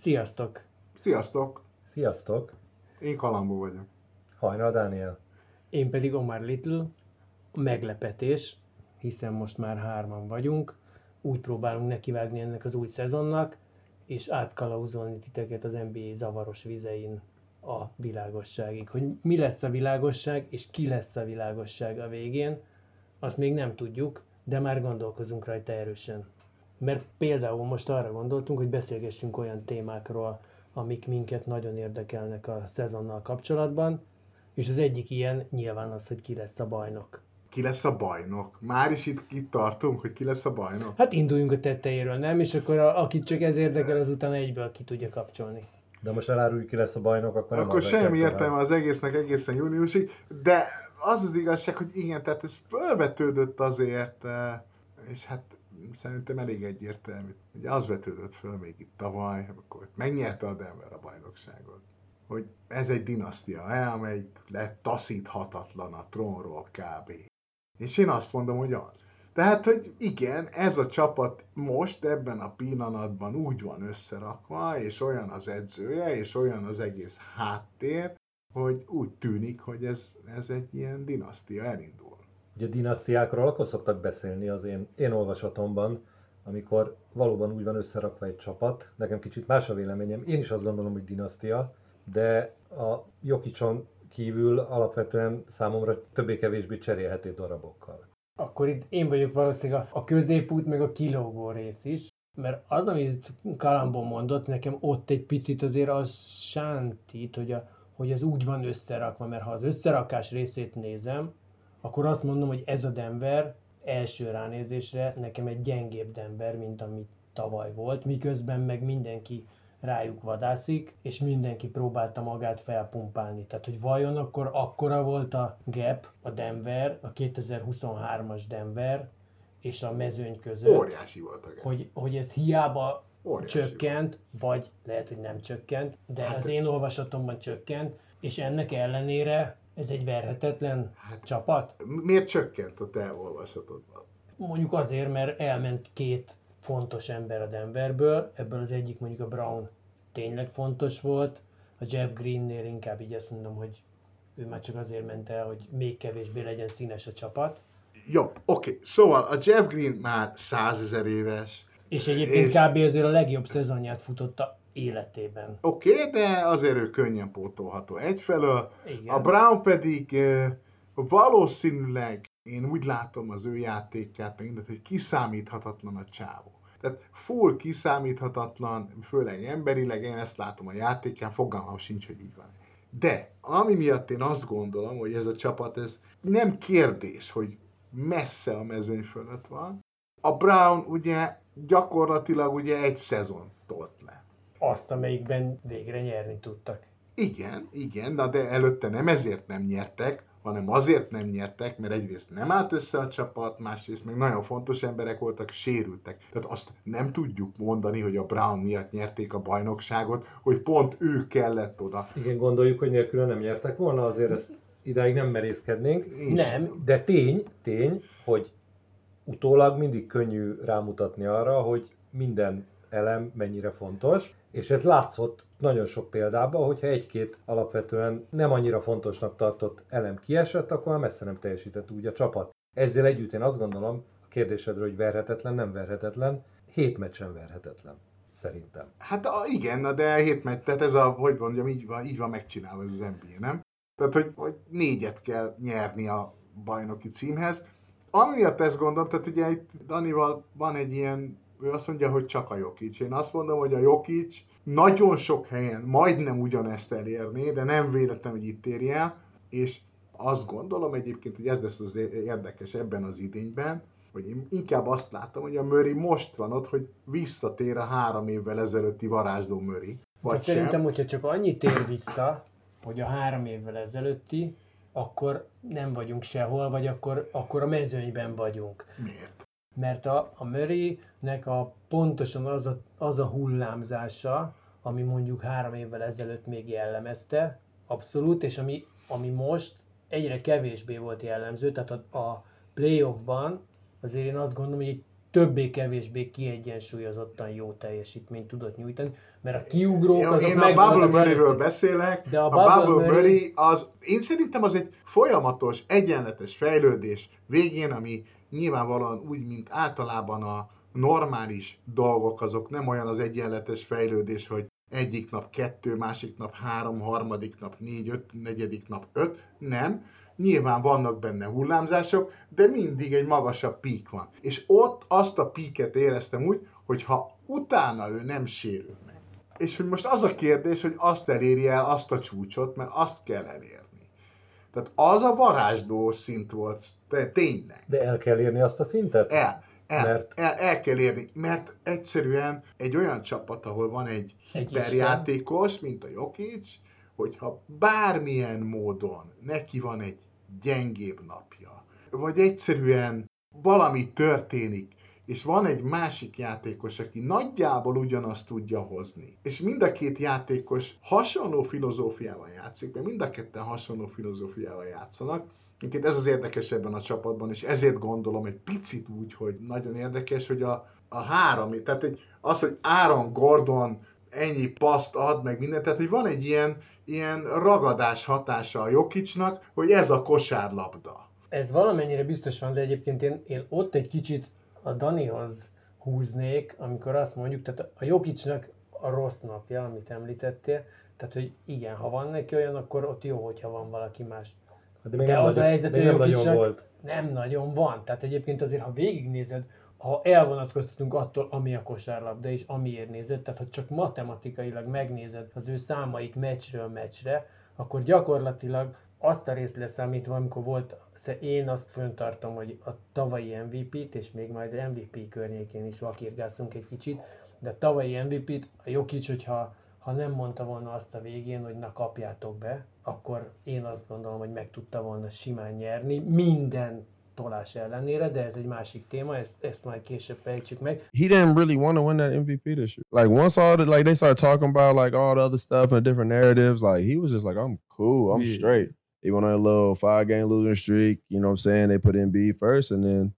Sziasztok! Sziasztok! Sziasztok! Én Kalambó vagyok. Hajnal Dániel. Én pedig Omar Little. Meglepetés, hiszen most már hárman vagyunk. Úgy próbálunk nekivágni ennek az új szezonnak, és átkalauzolni titeket az NBA zavaros vizein a világosságig. Hogy mi lesz a világosság, és ki lesz a világosság a végén, azt még nem tudjuk, de már gondolkozunk rajta erősen. Mert például most arra gondoltunk, hogy beszélgessünk olyan témákról, amik minket nagyon érdekelnek a szezonnal kapcsolatban, és az egyik ilyen nyilván az, hogy ki lesz a bajnok. Ki lesz a bajnok? Már is itt, itt tartunk, hogy ki lesz a bajnok? Hát induljunk a tetejéről, nem? És akkor a, akit csak ez érdekel, az utána egyből ki tudja kapcsolni. De most eláruljuk, ki lesz a bajnok, akkor nem Akkor semmi értelme az egésznek egészen júniusig, de az az igazság, hogy igen, tehát ez felvetődött azért, eh, és hát szerintem elég egyértelmű. Ugye az vetődött föl még itt tavaly, amikor megnyerte a Denver a bajnokságot, hogy ez egy dinasztia, eh, amelyik letaszíthatatlan a trónról kb. És én azt mondom, hogy az. Tehát, hogy igen, ez a csapat most ebben a pillanatban úgy van összerakva, és olyan az edzője, és olyan az egész háttér, hogy úgy tűnik, hogy ez, ez egy ilyen dinasztia elindul. Ugye dinasztiákról akkor szoktak beszélni az én, én olvasatomban, amikor valóban úgy van összerakva egy csapat. Nekem kicsit más a véleményem. Én is azt gondolom, hogy dinasztia, de a Jokicson kívül alapvetően számomra többé-kevésbé cserélhető darabokkal. Akkor itt én vagyok valószínűleg a, középút, meg a kilógó rész is, mert az, amit Kalambon mondott, nekem ott egy picit azért az sántít, hogy, a, hogy az úgy van összerakva, mert ha az összerakás részét nézem, akkor azt mondom, hogy ez a Denver első ránézésre nekem egy gyengébb Denver, mint amit tavaly volt, miközben meg mindenki rájuk vadászik, és mindenki próbálta magát felpumpálni. Tehát, hogy vajon akkor akkora volt a gap, a Denver, a 2023-as Denver és a mezőny között, Óriási volt a gap. hogy, hogy ez hiába Óriási csökkent, vagy lehet, hogy nem csökkent, de Hát- az én olvasatomban csökkent, és ennek ellenére ez egy verhetetlen Hát- csapat. Miért csökkent a te olvasatodban? Mondjuk azért, mert elment két fontos ember a Denverből, ebből az egyik mondjuk a Brown tényleg fontos volt, a Jeff Greennél inkább így azt mondom, hogy ő már csak azért ment el, hogy még kevésbé legyen színes a csapat. Jó, oké. Szóval a Jeff Green már százezer éves. És egyébként És- kb. azért a legjobb szezonját futotta életében. Oké, okay, de azért ő könnyen pótolható egyfelől. Igen. A Brown pedig valószínűleg én úgy látom az ő játékát, meg mindent, hogy kiszámíthatatlan a csávó. Tehát full kiszámíthatatlan, főleg emberileg, én ezt látom a játékán, fogalmam sincs, hogy így van. De ami miatt én azt gondolom, hogy ez a csapat, ez nem kérdés, hogy messze a mezőny fölött van. A Brown ugye gyakorlatilag ugye egy szezon tolt le. Azt, amelyikben végre nyerni tudtak. Igen, igen, na de előtte nem ezért nem nyertek, hanem azért nem nyertek, mert egyrészt nem állt össze a csapat, másrészt meg nagyon fontos emberek voltak, sérültek. Tehát azt nem tudjuk mondani, hogy a Brown miatt nyerték a bajnokságot, hogy pont ő kellett oda. Igen, gondoljuk, hogy nélkülön nem nyertek volna, azért ezt idáig nem merészkednénk. Én is- Nem, De tény, tény, hogy utólag mindig könnyű rámutatni arra, hogy minden elem mennyire fontos, és ez látszott nagyon sok példában, hogyha egy-két alapvetően nem annyira fontosnak tartott elem kiesett, akkor már messze nem teljesített úgy a csapat. Ezzel együtt én azt gondolom, a kérdésedről, hogy verhetetlen, nem verhetetlen, hét meccsen verhetetlen, szerintem. Hát a, igen, de hét meccs, tehát ez a, hogy mondjam, így van, így van megcsinálva ez az NBA, nem? Tehát, hogy, hogy négyet kell nyerni a bajnoki címhez. Ami miatt ezt gondolom, tehát ugye itt Danival van egy ilyen, ő azt mondja, hogy csak a Jokic. Én azt mondom, hogy a Jokic nagyon sok helyen majdnem ugyanezt elérné, de nem véletlen, hogy itt érje el, és azt gondolom egyébként, hogy ez lesz az érdekes ebben az idényben, hogy én inkább azt látom, hogy a Murray most van ott, hogy visszatér a három évvel ezelőtti varázsló Murray. Vagy De szerintem, hogyha csak annyit tér vissza, hogy a három évvel ezelőtti, akkor nem vagyunk sehol, vagy akkor, akkor a mezőnyben vagyunk. Miért? Mert a, a Murray-nek a, pontosan az a, az a hullámzása, ami mondjuk három évvel ezelőtt még jellemezte, abszolút, és ami, ami most egyre kevésbé volt jellemző, tehát a, a playoffban azért én azt gondolom, hogy egy többé-kevésbé kiegyensúlyozottan jó teljesítményt tudott nyújtani, mert a kiugrók Jó, azok Én a Bubble Murray-ről előtt. beszélek, De a a, Bubble Bubble Murray- Murray az, én szerintem az egy folyamatos, egyenletes fejlődés végén, ami nyilvánvalóan úgy, mint általában a normális dolgok, azok nem olyan az egyenletes fejlődés, hogy egyik nap kettő, másik nap három, harmadik nap négy, öt, negyedik nap öt, nem. Nyilván vannak benne hullámzások, de mindig egy magasabb pík van. És ott azt a píket éreztem úgy, hogy ha utána ő nem sérül meg, és hogy most az a kérdés, hogy azt eléri el azt a csúcsot, mert azt kell elérni. Tehát az a varázsló szint volt, te, tényleg. De el kell érni azt a szintet? El, el, Mert- el, el kell érni, mert egyszerűen egy olyan csapat, ahol van egy Egy hiperjátékos, mint a Jokic, hogyha bármilyen módon neki van egy gyengébb napja, vagy egyszerűen valami történik, és van egy másik játékos, aki nagyjából ugyanazt tudja hozni, és mind a két játékos hasonló filozófiával játszik, de mind a ketten hasonló filozófiával játszanak, Egyébként ez az érdekes ebben a csapatban, és ezért gondolom egy picit úgy, hogy nagyon érdekes, hogy a, a három, tehát egy, az, hogy Aaron Gordon ennyi paszt ad, meg mindent, tehát hogy van egy ilyen, ilyen ragadás hatása a Jokicsnak, hogy ez a kosárlabda. Ez valamennyire biztos van, de egyébként én, én ott egy kicsit a Danihoz húznék, amikor azt mondjuk, tehát a Jokicsnak a rossz napja, amit említettél, tehát hogy igen, ha van neki olyan, akkor ott jó, hogyha van valaki más. De, még De nem az a nagyon, helyzet, még hogy nem nagyon volt. nem nagyon van. Tehát egyébként azért, ha végignézed, ha elvonatkoztatunk attól, ami a kosárlabda és amiért nézed, tehát ha csak matematikailag megnézed az ő számait meccsről meccsre, akkor gyakorlatilag azt a részt leszámítva, amikor volt, szóval én azt föntartom, hogy a tavalyi MVP-t, és még majd MVP környékén is vakírgászunk egy kicsit, de a tavalyi MVP-t a Jokic, hogyha ha nem mondta volna azt a végén, hogy na kapjátok be, akkor én azt gondolom, hogy meg tudta volna simán nyerni minden tolás ellenére, de ez egy másik téma, ezt, ezt majd később fejtsük meg. he didn't really want to win that MVP this year. Like once all the like they started talking about like all the other stuff and different narratives, like he was just like, I'm cool, I'm Yeah. straight. He went on a little five game losing streak, you know what I'm saying? They put Embiid first and then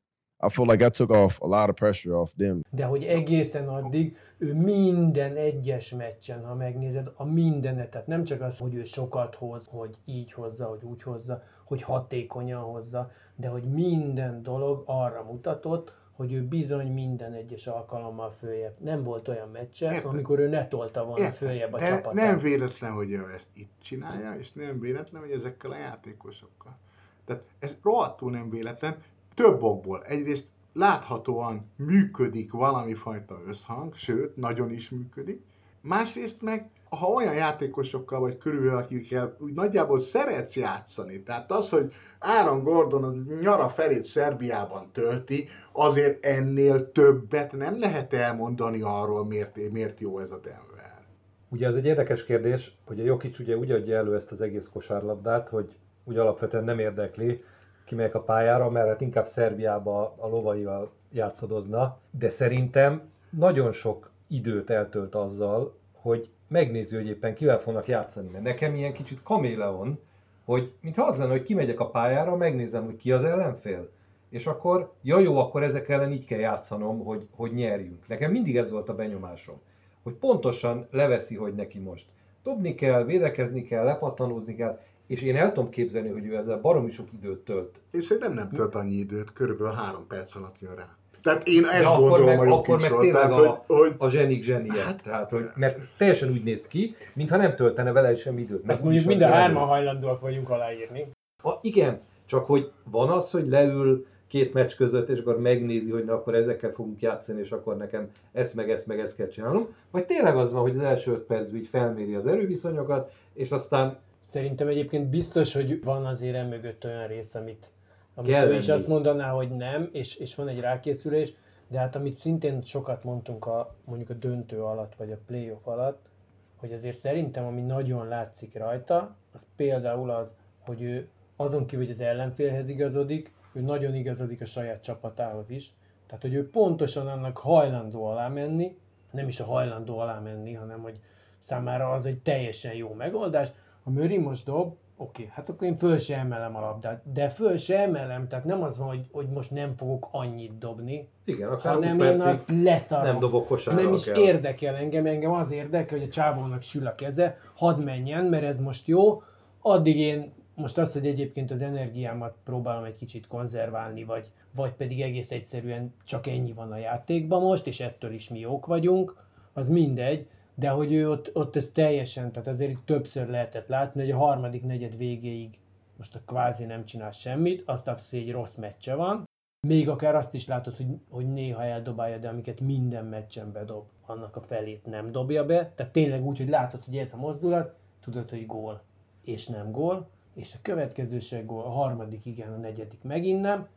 I feel like that took off a lot of pressure off them. De hogy egészen addig ő minden egyes meccsen, ha megnézed, a mindenet, tehát nem csak az, hogy ő sokat hoz, hogy így hozza, hogy úgy hozza, hogy hatékonyan hozza, de hogy minden dolog arra mutatott, hogy ő bizony minden egyes alkalommal följebb. Nem volt olyan meccse, Érted. amikor ő ne tolta volna Érted? följebb a De csapatát. nem véletlen, hogy ő ezt itt csinálja, és nem véletlen, hogy ezekkel a játékosokkal. Tehát ez rohadtul nem véletlen, több okból. Egyrészt láthatóan működik valami fajta összhang, sőt, nagyon is működik. Másrészt meg, ha olyan játékosokkal vagy körülbelül, akikkel úgy nagyjából szeretsz játszani, tehát az, hogy Aaron Gordon a nyara felét Szerbiában tölti, azért ennél többet nem lehet elmondani arról, miért, miért jó ez a Denver. Ugye ez egy érdekes kérdés, hogy a Jokic ugye úgy adja elő ezt az egész kosárlabdát, hogy úgy alapvetően nem érdekli, kimegyek a pályára, mert hát inkább Szerbiába a lovaival játszadozna, de szerintem nagyon sok időt eltölt azzal, hogy megnézi, hogy éppen kivel fognak játszani. Mert nekem ilyen kicsit kaméleon, hogy mintha az lenne, hogy kimegyek a pályára, megnézem, hogy ki az ellenfél, és akkor, ja jó, akkor ezek ellen így kell játszanom, hogy, hogy nyerjünk. Nekem mindig ez volt a benyomásom, hogy pontosan leveszi, hogy neki most dobni kell, védekezni kell, lepattanózni kell, és én el tudom képzelni, hogy ő ezzel baromi sok időt tölt. Én szerintem nem tölt annyi időt, körülbelül három perc alatt jön rá. Tehát én ezt De akkor gondolom meg, a akkor meg tehát, a, hogy, hogy a zsenik zsenie. Hát, tehát, hogy, mert teljesen úgy néz ki, mintha nem töltene vele sem időt. Meg mondjuk mind a hárman hajlandóak vagyunk aláírni. A, igen, csak hogy van az, hogy leül két meccs között, és akkor megnézi, hogy na, akkor ezekkel fogunk játszani, és akkor nekem ezt meg ezt meg ezt kell csinálnom. Vagy tényleg az van, hogy az első öt percben így felméri az erőviszonyokat, és aztán Szerintem egyébként biztos, hogy van azért emögött olyan rész, amit amit Kell ő is azt mondaná, hogy nem, és, és van egy rákészülés, de hát amit szintén sokat mondtunk a, mondjuk a döntő alatt, vagy a playoff alatt, hogy azért szerintem, ami nagyon látszik rajta, az például az, hogy ő azon kívül, hogy az ellenfélhez igazodik, ő nagyon igazodik a saját csapatához is. Tehát, hogy ő pontosan annak hajlandó alá menni, nem is a hajlandó alá menni, hanem hogy számára az egy teljesen jó megoldás. Ha Möri most dob, oké, hát akkor én föl se emelem a labdát, de föl se emelem, tehát nem az van, hogy, hogy most nem fogok annyit dobni, Igen, akár 20 hanem én azt leszarom. nem dobok kosárra Nem is kell. érdekel engem, engem az érdekel, hogy a csávónak sül a keze, hadd menjen, mert ez most jó, addig én most az, hogy egyébként az energiámat próbálom egy kicsit konzerválni, vagy, vagy pedig egész egyszerűen csak ennyi van a játékban most, és ettől is mi jók vagyunk, az mindegy, de hogy ő ott, ott ez teljesen, tehát azért itt többször lehetett látni, hogy a harmadik negyed végéig most a kvázi nem csinál semmit, azt látod, hogy egy rossz meccse van, még akár azt is látod, hogy, hogy néha eldobálja, de amiket minden meccsen bedob, annak a felét nem dobja be. Tehát tényleg úgy, hogy látod, hogy ez a mozdulat, tudod, hogy gól, és nem gól, és a következő se gól, a harmadik igen, a negyedik megint nem,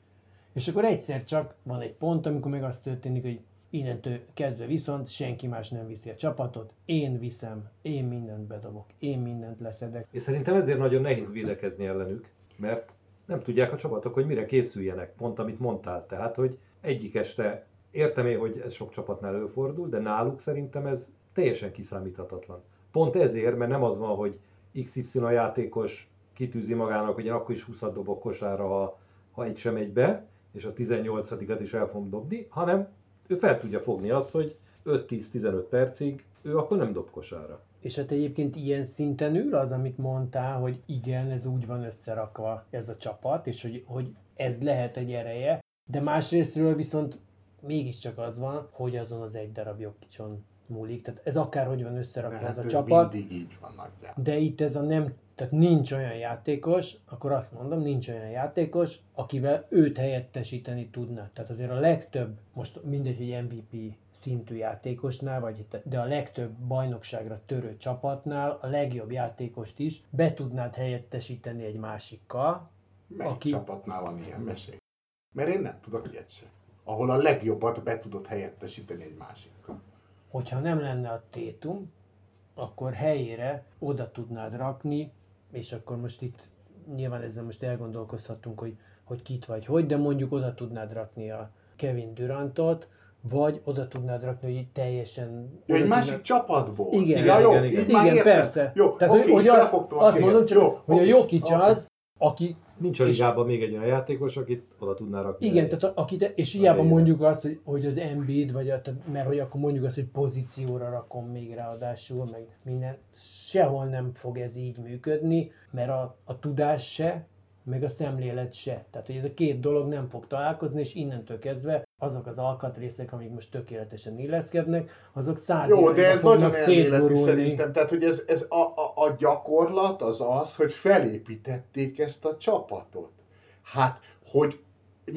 és akkor egyszer csak van egy pont, amikor meg az történik, hogy innentől kezdve viszont senki más nem viszi a csapatot, én viszem, én mindent bedobok, én mindent leszedek. És szerintem ezért nagyon nehéz védekezni ellenük, mert nem tudják a csapatok, hogy mire készüljenek, pont amit mondtál. Tehát, hogy egyik este, értem én, hogy ez sok csapatnál előfordul, de náluk szerintem ez teljesen kiszámíthatatlan. Pont ezért, mert nem az van, hogy XY játékos kitűzi magának, hogy én akkor is 20 dobok kosárra, ha, ha egy sem megy be, és a 18-at is el fogom dobni, hanem ő fel tudja fogni azt, hogy 5-10-15 percig ő akkor nem dob kosárra. És hát egyébként ilyen szinten ül az, amit mondtál, hogy igen, ez úgy van összerakva ez a csapat, és hogy, hogy ez lehet egy ereje, de másrésztről viszont mégiscsak az van, hogy azon az egy darab jobbkicson múlik. Tehát ez akárhogy van De összerakva hát ez a ez csapat, mindig így van nagyjából. de itt ez a nem, tehát nincs olyan játékos, akkor azt mondom, nincs olyan játékos, akivel őt helyettesíteni tudna. Tehát azért a legtöbb, most mindegy, hogy MVP szintű játékosnál, vagy, de a legtöbb bajnokságra törő csapatnál a legjobb játékost is be tudnád helyettesíteni egy másikkal, Melyik Aki- csapatnál van ilyen mesé? Mert én nem tudok ilyet sem. Ahol a legjobbat be tudod helyettesíteni egy másikkal. Hogyha nem lenne a tétum, akkor helyére oda tudnád rakni, és akkor most itt nyilván ezzel most elgondolkozhatunk, hogy, hogy kit vagy hogy, de mondjuk oda tudnád rakni a Kevin Durantot, vagy oda tudnád rakni, hogy teljesen... Ja, egy másik tudnád- csapatból. Igen, ja, jó, igen, igen. Igen, értem. persze. Jó, Tehát, oké, hogy, hogy a, a azt mondom csak, Jó, hogy a oké, Jokic oké. az, aki Nincs a ligában még egy olyan játékos, akit oda tudná rakni. Igen, tehát a- akit, és hiába mondjuk azt, hogy, hogy az Embiid, vagy a, tehát, mert hogy akkor mondjuk azt, hogy pozícióra rakom még ráadásul, meg minden, sehol nem fog ez így működni, mert a, a tudás se, meg a szemlélet se. Tehát, hogy ez a két dolog nem fog találkozni, és innentől kezdve azok az alkatrészek, amik most tökéletesen illeszkednek, azok száz Jó, de ez nagyon elméleti szerintem. Tehát, hogy ez, ez a, a, a gyakorlat az az, hogy felépítették ezt a csapatot. Hát, hogy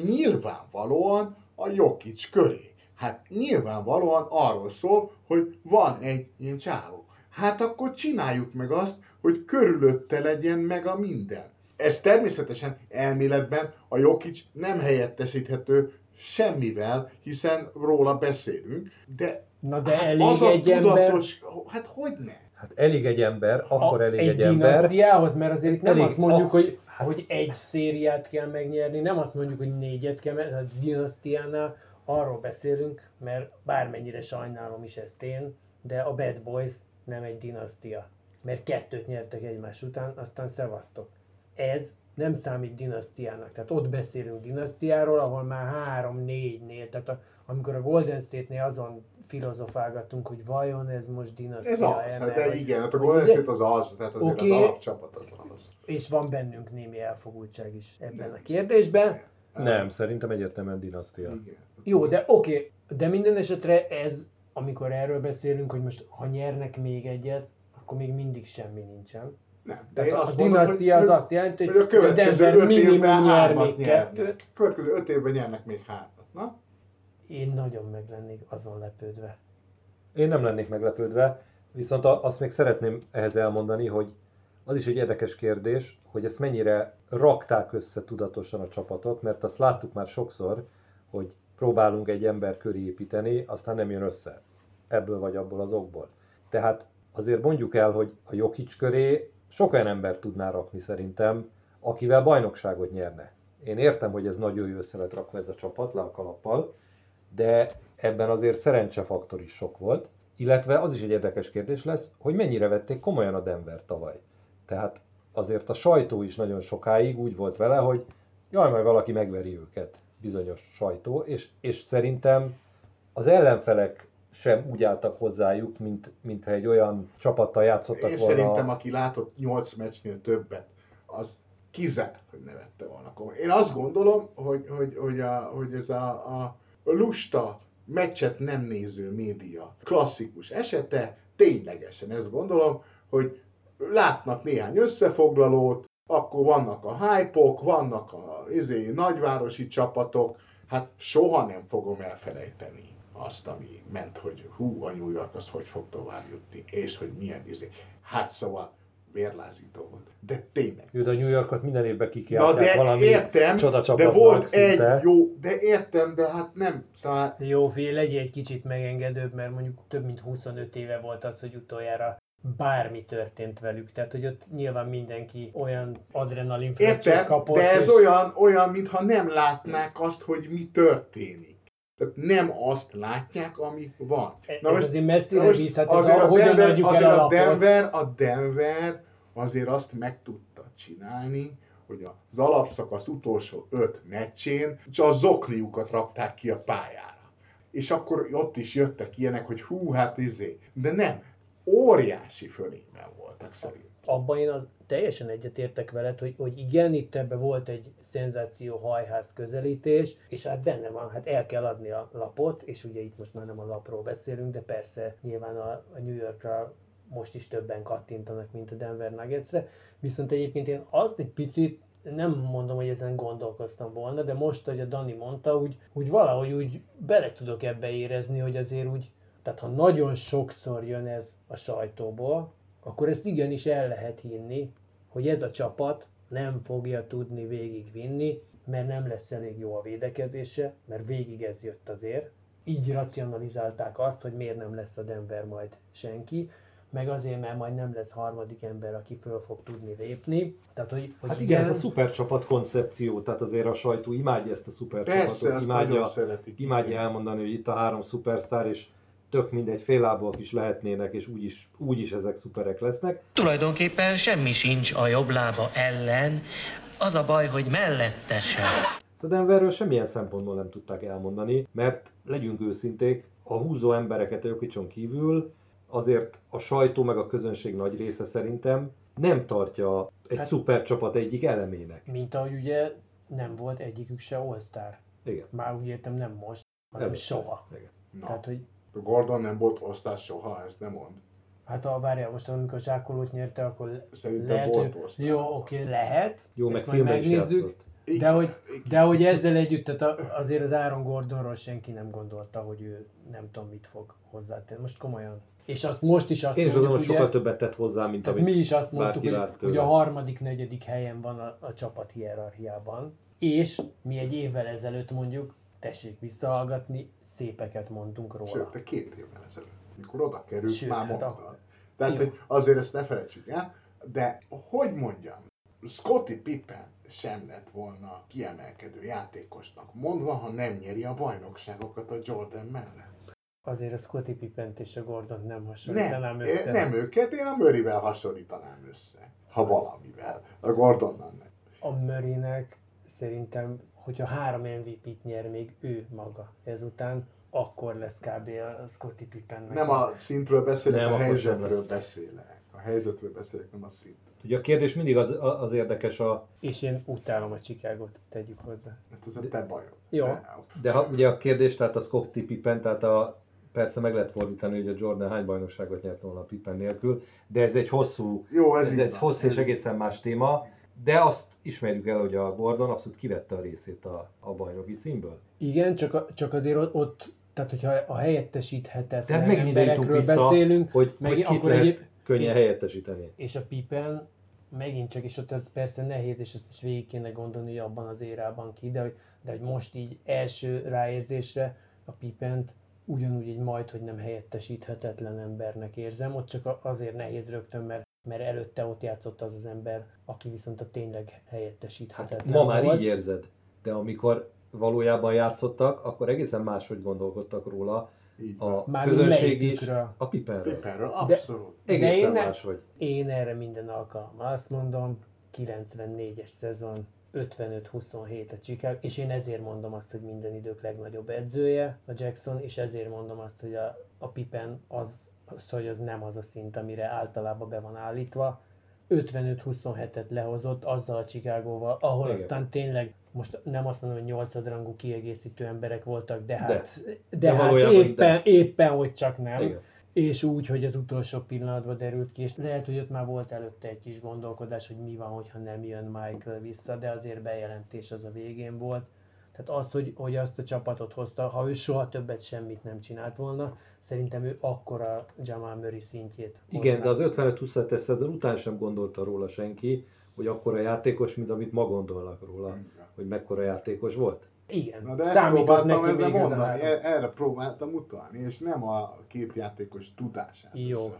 nyilvánvalóan a Jokic köré. Hát nyilvánvalóan arról szól, hogy van egy ilyen csávó. Hát akkor csináljuk meg azt, hogy körülötte legyen meg a minden. Ez természetesen elméletben a Jokic nem helyettesíthető semmivel, hiszen róla beszélünk, de Na de hát elég az a egy ember- tudatos, hát hogy ne? Hát elég egy ember, akkor a, elég egy, egy, ember. dinasztiához, mert azért itt nem Elég- azt mondjuk, a- hogy, hogy egy szériát kell megnyerni, nem azt mondjuk, hogy négyet kell megnyerni, a dinasztiánál arról beszélünk, mert bármennyire sajnálom is ezt én, de a Bad Boys nem egy dinasztia, mert kettőt nyertek egymás után, aztán szevasztok. Ez nem számít dinasztiának. Tehát ott beszélünk dinasztiáról, ahol már három-négynél, tehát a, amikor a Golden State-nél azon filozofálgattunk, hogy vajon ez most dinasztia Ez az, hát de igen, hát a Golden State az az, tehát azért Oké. az alapcsapat az az. és van bennünk némi elfogultság is ebben Nem, a kérdésben. Nem, szerintem egyértelműen dinasztia. Igen. Jó, de oké, okay, de minden esetre ez, amikor erről beszélünk, hogy most ha nyernek még egyet, akkor még mindig semmi nincsen. Nem, de én Tehát a azt mondom, dinasztia hogy, az azt jelenti, hogy a hogy következő Denver öt évben hármat nyernek. Következő öt évben nyernek még hármat. Na? Én nagyon meg lennék azon lepődve. Én nem lennék meglepődve, viszont a- azt még szeretném ehhez elmondani, hogy az is egy érdekes kérdés, hogy ezt mennyire rakták össze tudatosan a csapatot, mert azt láttuk már sokszor, hogy próbálunk egy ember köré építeni, aztán nem jön össze. Ebből vagy abból az okból. Tehát azért mondjuk el, hogy a Jokic köré sok olyan ember tudná rakni szerintem, akivel bajnokságot nyerne. Én értem, hogy ez nagyon jó össze lett rakva ez a csapat, le a kalappal, de ebben azért szerencsefaktor is sok volt, illetve az is egy érdekes kérdés lesz, hogy mennyire vették komolyan a Denver tavaly. Tehát azért a sajtó is nagyon sokáig úgy volt vele, hogy jaj, majd valaki megveri őket, bizonyos sajtó, és, és szerintem az ellenfelek sem úgy álltak hozzájuk, mint, mintha egy olyan csapattal játszottak Én volna. szerintem, aki látott 8 meccsnél többet, az kizárt, hogy ne vette volna komolyan. Én azt gondolom, hogy, hogy, hogy, a, hogy ez a, a lusta, meccset nem néző média klasszikus esete, ténylegesen ezt gondolom, hogy látnak néhány összefoglalót, akkor vannak a hype vannak a izé, nagyvárosi csapatok, hát soha nem fogom elfelejteni azt, ami ment, hogy hú, a New York az hogy fog tovább jutni, és hogy milyen izé. Hát szóval vérlázító volt. De tényleg. Jó, de a New Yorkot minden évben Na kikiáltják de valami értem, de volt szinte. egy jó, de értem, de hát nem, szóval Jó, figyelj, legyél egy kicsit megengedőbb, mert mondjuk több mint 25 éve volt az, hogy utoljára bármi történt velük. Tehát, hogy ott nyilván mindenki olyan adrenalin kapott. de ez és- olyan, olyan, mintha nem látnák azt, hogy mi történik. Tehát nem azt látják, ami van. Ez azért messzire most visz, hát azért a- Denver, azért a lapot? Denver, a Denver azért azt meg tudta csinálni, hogy az alapszakasz utolsó öt meccsén csak a zokniukat rakták ki a pályára. És akkor ott is jöttek ilyenek, hogy hú, hát izé. De nem, óriási fölényben voltak szerint. Abban én az teljesen egyetértek veled, hogy, hogy igen, itt ebbe volt egy szenzáció hajház közelítés, és hát benne van, hát el kell adni a lapot, és ugye itt most már nem a lapról beszélünk, de persze nyilván a, a New Yorkra most is többen kattintanak, mint a Denver Nuggetsre, viszont egyébként én azt egy picit nem mondom, hogy ezen gondolkoztam volna, de most, hogy a Dani mondta, úgy, úgy valahogy úgy bele tudok ebbe érezni, hogy azért úgy, tehát ha nagyon sokszor jön ez a sajtóból, akkor ezt igenis el lehet hinni, hogy ez a csapat nem fogja tudni végigvinni, mert nem lesz elég jó a védekezése, mert végig ez jött azért. Így racionalizálták azt, hogy miért nem lesz a Denver majd senki, meg azért, mert majd nem lesz harmadik ember, aki föl fog tudni lépni. Tehát, hogy, hogy Hát igen, ez a szupercsapat koncepció, tehát azért a sajtó imádja ezt a szupercsapatot, Persze, imádja, imádja elmondani, hogy itt a három szupersztár, és tök mindegy, féllábúak is lehetnének, és úgyis, úgyis ezek szuperek lesznek. Tulajdonképpen semmi sincs a jobb lába ellen, az a baj, hogy mellette sem. Szóval Denverről semmilyen szempontból nem tudták elmondani, mert legyünk őszinték, a húzó embereket a Jokicson kívül azért a sajtó meg a közönség nagy része szerintem nem tartja egy Hát- szupercsapat egyik elemének. Mint ahogy ugye nem volt egyikük se all Igen. Már úgy értem nem most, hanem Előtte. soha. Igen. Na, Tehát, hogy Gordon nem volt osztás soha, ezt nem mond. Hát ha várjál, most amikor zsákolót nyerte, akkor Szerintem lehet, volt hogy-. Jó, oké, lehet. Jó, meg ezt majd filmben is megnézzük. De hogy, de hogy ezzel együtt, tehát a- azért az Aaron Gordonról senki nem gondolta, hogy ő nem tudom mit fog hozzátenni. Most komolyan. És azt most is azt Én is azon, mondjuk, hogy ugye, sokkal többet tett hozzá, mint amit mi is azt mondtuk, hogy, hogy a harmadik, negyedik helyen van a, a csapat hierarchiában. És mi egy évvel ezelőtt mondjuk, tessék visszahallgatni, szépeket mondtunk róla. Sőt, de két évvel ezelőtt, mikor oda került, Sőt, már hát mondta. akkor- Tehát hogy azért ezt ne felejtsük el, de hogy mondjam, Scottie Pippen sem lett volna kiemelkedő játékosnak, mondva, ha nem nyeri a bajnokságokat a Jordan mellett. Azért a Scottie Pippent és a Gordon nem Nem, hasonlítanám eh, össze. nem őket, én a Murrayvel hasonlítanám össze. Ha valamivel. A Gordonnal nem. a Murraynek szerintem, hogyha három MVP-t nyer még ő maga ezután, akkor lesz kb. a Scottie Pippennek. Nem a szintről beszélek, Nem, a helyzetről beszélek. A helyzetről beszélek, nem a szint. Ugye a kérdés mindig az, az érdekes, a, És én utálom a Chicago-t, tegyük hozzá. Hát ez a te bajod. Jó. De, de ha, ugye a kérdés, tehát a Scottie Pippen, tehát a, persze meg lehet fordítani, hogy a Jordan hány bajnokságot nyert volna a Pippen nélkül, de ez egy hosszú, Jó, ez ez, egy van, hosszú és egészen más téma, de azt ismerjük el, hogy a Gordon abszolút kivette a részét a, a bajnoki címből. Igen, csak, a, csak azért ott, ott tehát hogyha a helyettesíthetetlen Tehát megint ide vissza, beszélünk, hogy, meg hogy akkor lehet egyéb, könnyen és- helyettesíteni. és a Pippen megint csak, és ott ez persze nehéz, és ezt is végig kéne gondolni, hogy abban az érában ki, de hogy, de hogy most így első ráérzésre a Pipent ugyanúgy egy majd, hogy nem helyettesíthetetlen embernek érzem, ott csak azért nehéz rögtön, mert, mert előtte ott játszott az az ember, aki viszont a tényleg helyettesíthetetlen Hát ma már volt. így érzed, de amikor valójában játszottak, akkor egészen máshogy gondolkodtak róla Így a Már közönség is, a Piperről. Piperről, De- abszolút. Egészen én ne- máshogy. Én erre minden alkalommal azt mondom, 94-es szezon, 55-27 a Chicago, és én ezért mondom azt, hogy minden idők legnagyobb edzője a Jackson, és ezért mondom azt, hogy a, a Pippen az, az, hogy az nem az a szint, amire általában be van állítva. 55-27-et lehozott azzal a Chicagóval, ahol Igen. aztán tényleg, most nem azt mondom, hogy nyolcadrangú kiegészítő emberek voltak, de hát, de, De de hát éppen, éppen, hogy csak nem Igen. és úgy, hogy az utolsó pillanatban derült ki, és lehet, hogy ott már volt előtte egy kis gondolkodás, hogy mi van, hogyha nem jön Michael vissza, de azért bejelentés az a végén volt. Tehát az, hogy, hogy azt a csapatot hozta, ha ő soha többet semmit nem csinált volna, szerintem ő akkora Jamal Murray szintjét Igen, hozná. de az 55-27-es szezon után sem gondolta róla senki, hogy akkora játékos, mint amit ma gondolnak róla, hogy mekkora játékos volt. Igen, Na de számított neki ezzel még ez a mondani, e- erre próbáltam utalni, és nem a két játékos tudását Jó.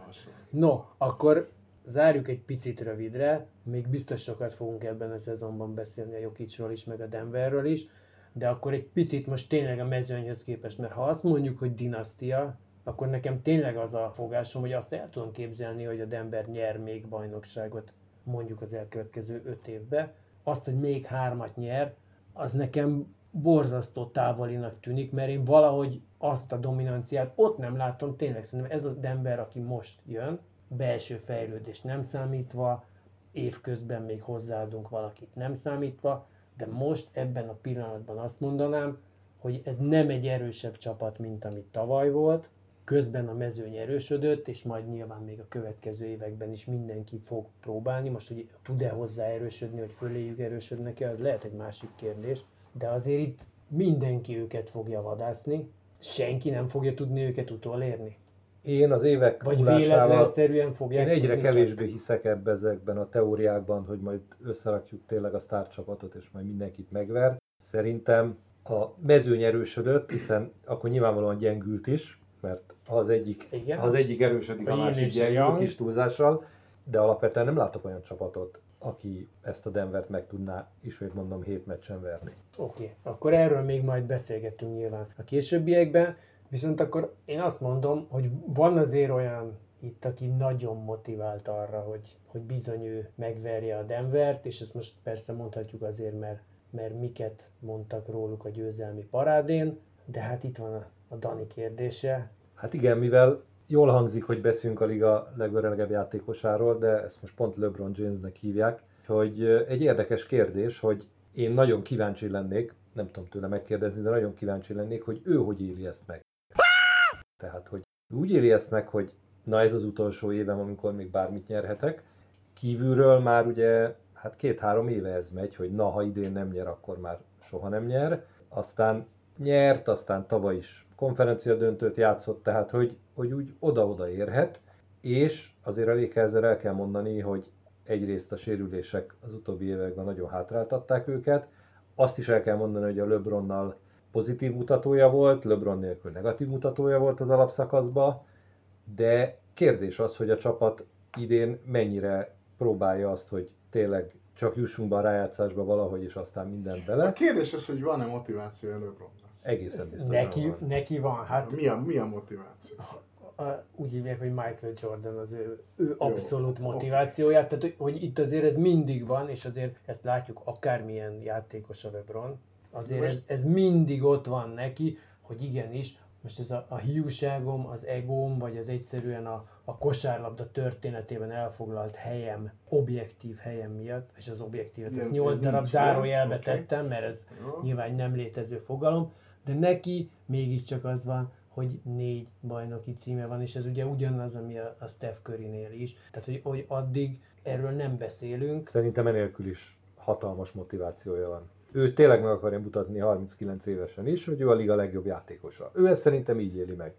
No, akkor zárjuk egy picit rövidre, még biztos sokat fogunk ebben a szezonban beszélni a Jokicsról is, meg a Denverről is, de akkor egy picit most tényleg a mezőnyhöz képest, mert ha azt mondjuk, hogy dinasztia, akkor nekem tényleg az a fogásom, hogy azt el tudom képzelni, hogy a Denver nyer még bajnokságot mondjuk az elkövetkező öt évbe. Azt, hogy még hármat nyer, az nekem borzasztó távolinak tűnik, mert én valahogy azt a dominanciát ott nem látom, tényleg szerintem ez a Denver, aki most jön, belső fejlődés nem számítva, évközben még hozzáadunk valakit nem számítva, de most ebben a pillanatban azt mondanám, hogy ez nem egy erősebb csapat, mint amit tavaly volt, közben a mezőny erősödött, és majd nyilván még a következő években is mindenki fog próbálni. Most, hogy tud-e hozzá erősödni, hogy föléjük erősödnek-e, az lehet egy másik kérdés. De azért itt mindenki őket fogja vadászni, senki nem fogja tudni őket utolérni. Én az évek Vagy véletlenszerűen fogják én egyre kevésbé hiszek ebbe ezekben a teóriákban, hogy majd összerakjuk tényleg a sztárcsapatot, és majd mindenkit megver. Szerintem a mezőny erősödött, hiszen akkor nyilvánvalóan gyengült is, mert ha az egyik, Igen. ha az egyik erősödik, a A másik gyengül kis túlzással, de alapvetően nem látok olyan csapatot, aki ezt a Denvert meg tudná, ismét mondom, hét meccsen verni. Oké, okay. akkor erről még majd beszélgetünk nyilván a későbbiekben, viszont akkor én azt mondom, hogy van azért olyan itt, aki nagyon motivált arra, hogy, hogy bizony ő megverje a Denvert, és ezt most persze mondhatjuk azért, mert, mert miket mondtak róluk a győzelmi parádén, de hát itt van a, a Dani kérdése. Hát igen, mivel jól hangzik, hogy beszélünk a liga legöregebb játékosáról, de ezt most pont LeBron Jamesnek hívják, hogy egy érdekes kérdés, hogy én nagyon kíváncsi lennék, nem tudom tőle megkérdezni, de nagyon kíváncsi lennék, hogy ő hogy éli ezt meg. Tehát, hogy úgy éli ezt meg, hogy na ez az utolsó évem, amikor még bármit nyerhetek. Kívülről már ugye, hát két-három éve ez megy, hogy na, ha idén nem nyer, akkor már soha nem nyer. Aztán nyert, aztán tavaly is konferencia döntőt játszott, tehát hogy, hogy úgy oda-oda érhet, és azért a Lakersre el kell mondani, hogy egyrészt a sérülések az utóbbi években nagyon hátráltatták őket, azt is el kell mondani, hogy a LeBronnal pozitív mutatója volt, LeBron nélkül negatív mutatója volt az alapszakaszba, de kérdés az, hogy a csapat idén mennyire próbálja azt, hogy tényleg csak jussunk be a rájátszásba valahogy, és aztán mindent A bele. kérdés az, hogy van-e motiváció LeBronnak. Egészen biztos. Neki, van. neki van, hát Mi a, mi a motiváció? a, úgy hívják, hogy Michael Jordan az ő, ő abszolút motivációját, tehát hogy, hogy itt azért ez mindig van, és azért ezt látjuk akármilyen játékos a LeBron, azért Most- ez, ez mindig ott van neki, hogy igenis, most ez a, a hiúságom, az egóm, vagy az egyszerűen a, a kosárlabda történetében elfoglalt helyem, objektív helyem miatt, és az objektívet, ezt 8 ez darab zárójelbe oké. tettem, mert ez Jó. nyilván nem létező fogalom, de neki mégiscsak az van, hogy négy bajnoki címe van, és ez ugye ugyanaz, ami a, a Steph Curry-nél is. Tehát, hogy, hogy addig erről nem beszélünk. Szerintem enélkül is hatalmas motivációja van. Ő tényleg meg akarja mutatni 39 évesen is, hogy ő a liga legjobb játékosa. Ő ezt szerintem így éli meg.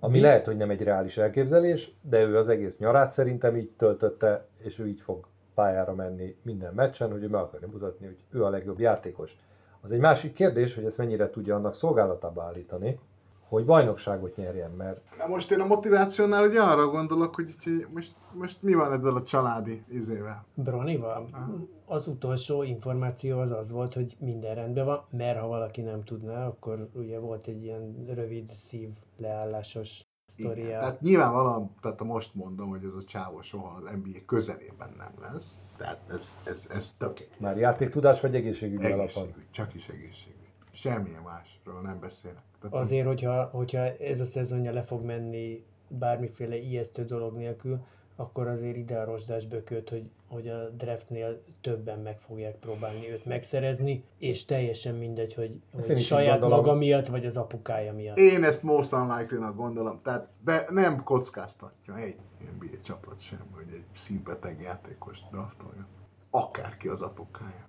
Ami Bizt- lehet, hogy nem egy reális elképzelés, de ő az egész nyarát szerintem így töltötte, és ő így fog pályára menni minden meccsen, hogy ő meg akarja mutatni, hogy ő a legjobb játékos. Az egy másik kérdés, hogy ezt mennyire tudja annak szolgálatába állítani, hogy bajnokságot nyerjen, mert Na most én a motivációnál ugye arra gondolok, hogy, hogy most, most mi van ezzel a családi izével. Bronival? Az utolsó információ az az volt, hogy minden rendben van, mert ha valaki nem tudná, akkor ugye volt egy ilyen rövid szív leállásos Igen. sztoria. Tehát nyilvánvalóan, tehát most mondom, hogy ez a csávó soha az NBA közelében nem lesz. Tehát ez, ez, ez tökéletes. már játéktudás vagy egészségügyi alapon. Egészségügy, csak is egészségügy. Semmilyen másról nem beszélek. Azért, hogyha, hogyha ez a szezonja le fog menni bármiféle ijesztő dolog nélkül, akkor azért ide a rozsdás bököt, hogy, hogy a draftnél többen meg fogják próbálni őt megszerezni, és teljesen mindegy, hogy, hogy saját gondolom. maga miatt, vagy az apukája miatt. Én ezt most unlikely gondolom, tehát, de nem kockáztatja egy NBA csapat sem, hogy egy szívbeteg játékos draftolja. Akárki az apukája.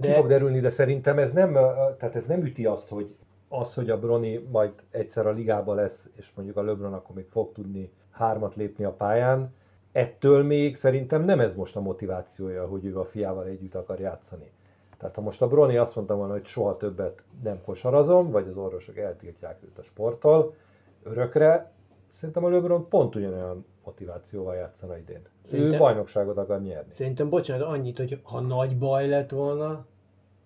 Ki fog derülni, de szerintem ez nem, tehát ez nem üti azt, hogy az, hogy a Broni majd egyszer a ligába lesz, és mondjuk a LeBron akkor még fog tudni hármat lépni a pályán, ettől még szerintem nem ez most a motivációja, hogy ő a fiával együtt akar játszani. Tehát ha most a Broni azt mondta volna, hogy soha többet nem kosarazom, vagy az orvosok eltiltják őt a sporttal örökre, szerintem a LeBron pont ugyanolyan motivációval játszana idén. Szerintem- Ő bajnokságot akar nyerni. Szerintem, bocsánat, annyit, hogy ha nagy baj lett volna,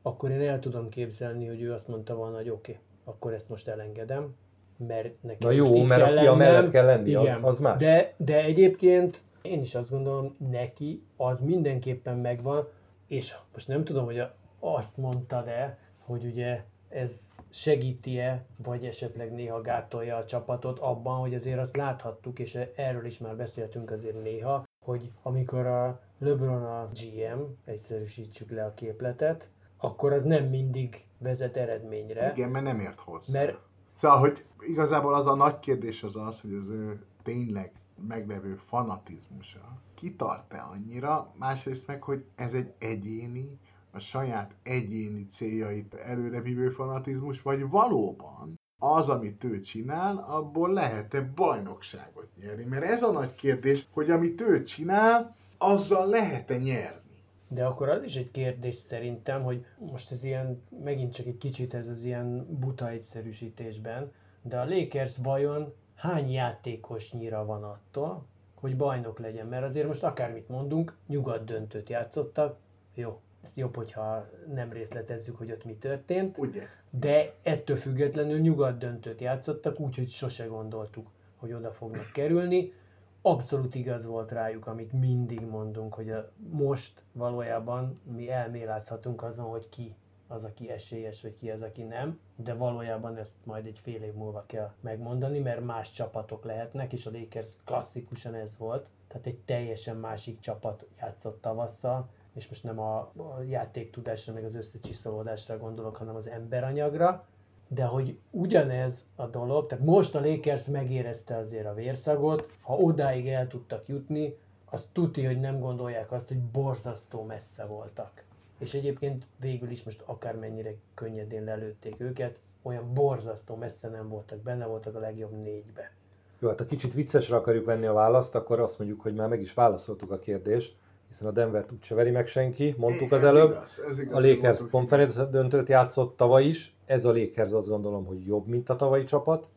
akkor én el tudom képzelni, hogy ő azt mondta volna, hogy oké, okay, akkor ezt most elengedem, mert nekem Na jó, mert a kell fia lennem. mellett kell lenni, az- Igen. az más. De, de egyébként én is azt gondolom, neki az mindenképpen megvan, és most nem tudom, hogy a- azt mondta-e, hogy ugye ez segíti-e, vagy esetleg néha gátolja a csapatot abban, hogy azért azt láthattuk, és erről is már beszéltünk azért néha, hogy amikor a LeBron a GM, egyszerűsítsük le a képletet, akkor az nem mindig vezet eredményre. Igen, mert nem ért hozzá. Mert- Szóval, hogy igazából az a nagy kérdés az az, hogy az ő tényleg meglevő fanatizmusa kitart-e annyira, másrészt meg, hogy ez egy egyéni, a saját egyéni céljait előrevívő fanatizmus, vagy valóban az, amit ő csinál, abból lehet-e bajnokságot nyerni? Mert ez a nagy kérdés, hogy amit ő csinál, azzal lehet-e nyerni? De akkor az is egy kérdés szerintem, hogy most ez ilyen, megint csak egy kicsit ez az ilyen buta egyszerűsítésben, de a Lakers vajon hány játékos nyira van attól, hogy bajnok legyen? Mert azért most akármit mondunk, nyugat döntőt játszottak, jó, ez jobb, hogyha nem részletezzük, hogy ott mi történt, Ugye? de ettől függetlenül nyugat döntőt játszottak, úgyhogy sose gondoltuk, hogy oda fognak kerülni. Abszolút igaz volt rájuk, amit mindig mondunk, hogy a, most valójában mi elmélázhatunk azon, hogy ki az, aki esélyes, vagy ki az, aki nem, de valójában ezt majd egy fél év múlva kell megmondani, mert más csapatok lehetnek, és a Lakers klasszikusan ez volt, tehát egy teljesen másik csapat játszott tavasszal, és most nem a, a játéktudásra, meg az összecsiszolódásra gondolok, hanem az emberanyagra, de hogy ugyanez a dolog, tehát most a Lakers megérezte azért a vérszagot, ha odáig el tudtak jutni, az tuti, hogy nem gondolják azt, hogy borzasztó messze voltak. És egyébként végül is most akármennyire könnyedén lelőtték őket, olyan borzasztó messze nem voltak, benne voltak a legjobb négybe. Jó, hát ha kicsit viccesre akarjuk venni a választ, akkor azt mondjuk, hogy már meg is válaszoltuk a kérdést, hiszen a Denvert úgyse veri meg senki, mondtuk az Ez előbb. igaz, ez igaz, A Lakers konferencia döntőt játszott tavaly is, ez a Lakers azt gondolom, hogy jobb, mint a tavalyi csapat,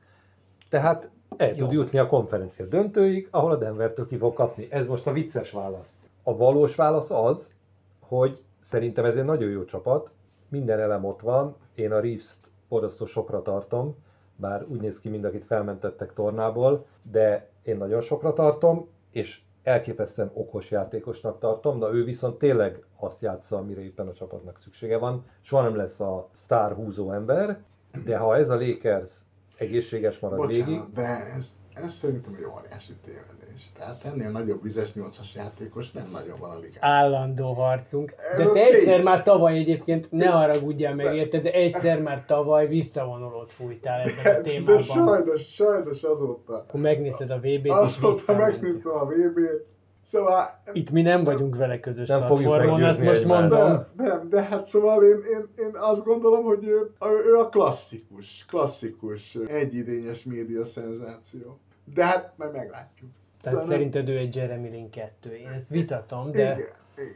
tehát el tud jutni a konferencia döntőig, ahol a Denvertől ki fog kapni. Ez most a vicces válasz. A valós válasz az, hogy szerintem ez egy nagyon jó csapat, minden elem ott van, én a Reeves-t borzasztó sokra tartom, bár úgy néz ki, mind akit felmentettek tornából, de én nagyon sokra tartom, és elképesztően okos játékosnak tartom, de ő viszont tényleg azt játsza, amire éppen a csapatnak szüksége van. Soha nem lesz a sztár húzó ember, de ha ez a Lakers egészséges marad Bocsánat, végig, de ez, ez szerintem egy óriási tévedés. Tehát ennél nagyobb vizes nyolcas játékos nem nagyon van a ligában. Állandó harcunk. De te egyszer már tavaly egyébként, ne haragudjál meg érted, de egyszer már tavaly visszavonulót fújtál ebben a De, de témában. sajnos, sajnos azóta. Akkor megnézed a VB-t és Azóta megnéztem a VB-t. Szóval Itt mi nem vagyunk vele közös Nem platformon, ezt most egymást. mondom. De, nem, de hát szóval én, én, én azt gondolom, hogy ő, ő a klasszikus, klasszikus egyidényes média szenzáció. De hát majd meglátjuk. Tehát De nem- szerinted ő egy Jeremy Lin 2. Én ezt vitatom, de, Igen, igen.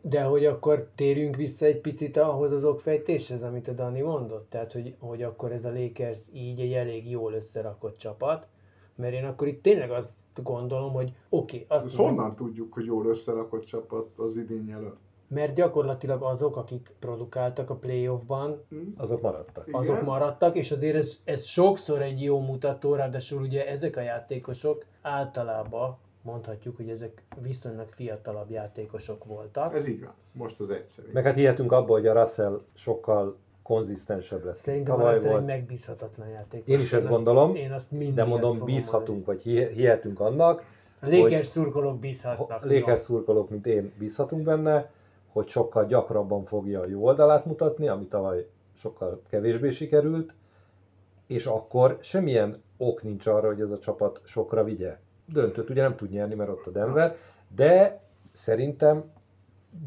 de hogy akkor térjünk vissza egy picit ahhoz az okfejtéshez, amit a Dani mondott. Tehát, hogy, hogy akkor ez a Lakers így egy elég jól összerakott csapat. Mert én akkor itt tényleg azt gondolom, hogy oké, okay, azt mondom, honnan tudjuk, hogy jól összerakott csapat az idén jelölt? mert gyakorlatilag azok, akik produkáltak a playoffban, Azok maradtak. Igen. azok maradtak, és azért ez, ez sokszor egy jó mutató, ráadásul ugye ezek a játékosok általában mondhatjuk, hogy ezek viszonylag fiatalabb játékosok voltak. Ez így van. Most az egyszerű. Meg hát hihetünk abba, hogy a Russell sokkal konzisztensebb lesz. Szerintem Tavaly egy volt. megbízhatatlan játékos. Én is ezt gondolom, Én azt De mondom, bízhatunk, vagy hi- hihetünk annak. A Lakers szurkolók bízhatnak. Lakers szurkolók, mint én, bízhatunk benne, hogy sokkal gyakrabban fogja a jó oldalát mutatni, ami tavaly sokkal kevésbé sikerült, és akkor semmilyen ok nincs arra, hogy ez a csapat sokra vigye. Döntőt ugye nem tud nyerni, mert ott a Denver, de szerintem,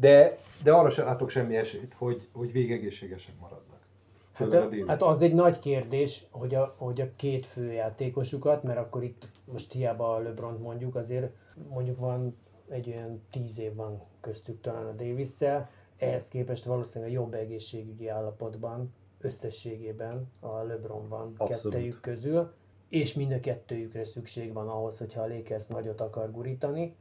de, de arra sem látok semmi esélyt, hogy, hogy végegészségesek maradnak. Hát, hát az egy nagy kérdés, hogy a, hogy a két főjátékosukat, mert akkor itt most hiába a lebron mondjuk, azért mondjuk van egy olyan tíz év van köztük talán a davis ehhez képest valószínűleg jobb egészségügyi állapotban összességében a LeBron van Abszolút. kettejük közül, és mind a kettőjükre szükség van ahhoz, hogyha a Lakers nagyot akar gurítani.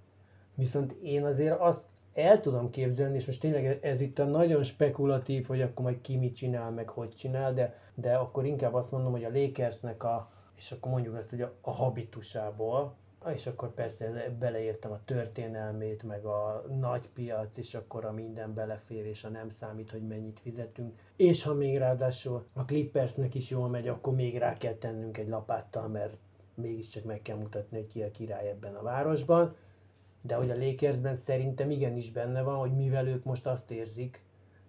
Viszont én azért azt el tudom képzelni, és most tényleg ez itt a nagyon spekulatív, hogy akkor majd ki mit csinál, meg hogy csinál, de, de akkor inkább azt mondom, hogy a Lakersnek a, és akkor mondjuk azt, hogy a, a habitusából, és akkor persze beleértem a történelmét, meg a nagy piac, és akkor a minden belefér, és a nem számít, hogy mennyit fizetünk. És ha még ráadásul a Clippersnek is jól megy, akkor még rá kell tennünk egy lapáttal, mert mégiscsak meg kell mutatni, hogy ki a király ebben a városban. De hogy a Lakersben szerintem igenis benne van, hogy mivel ők most azt érzik,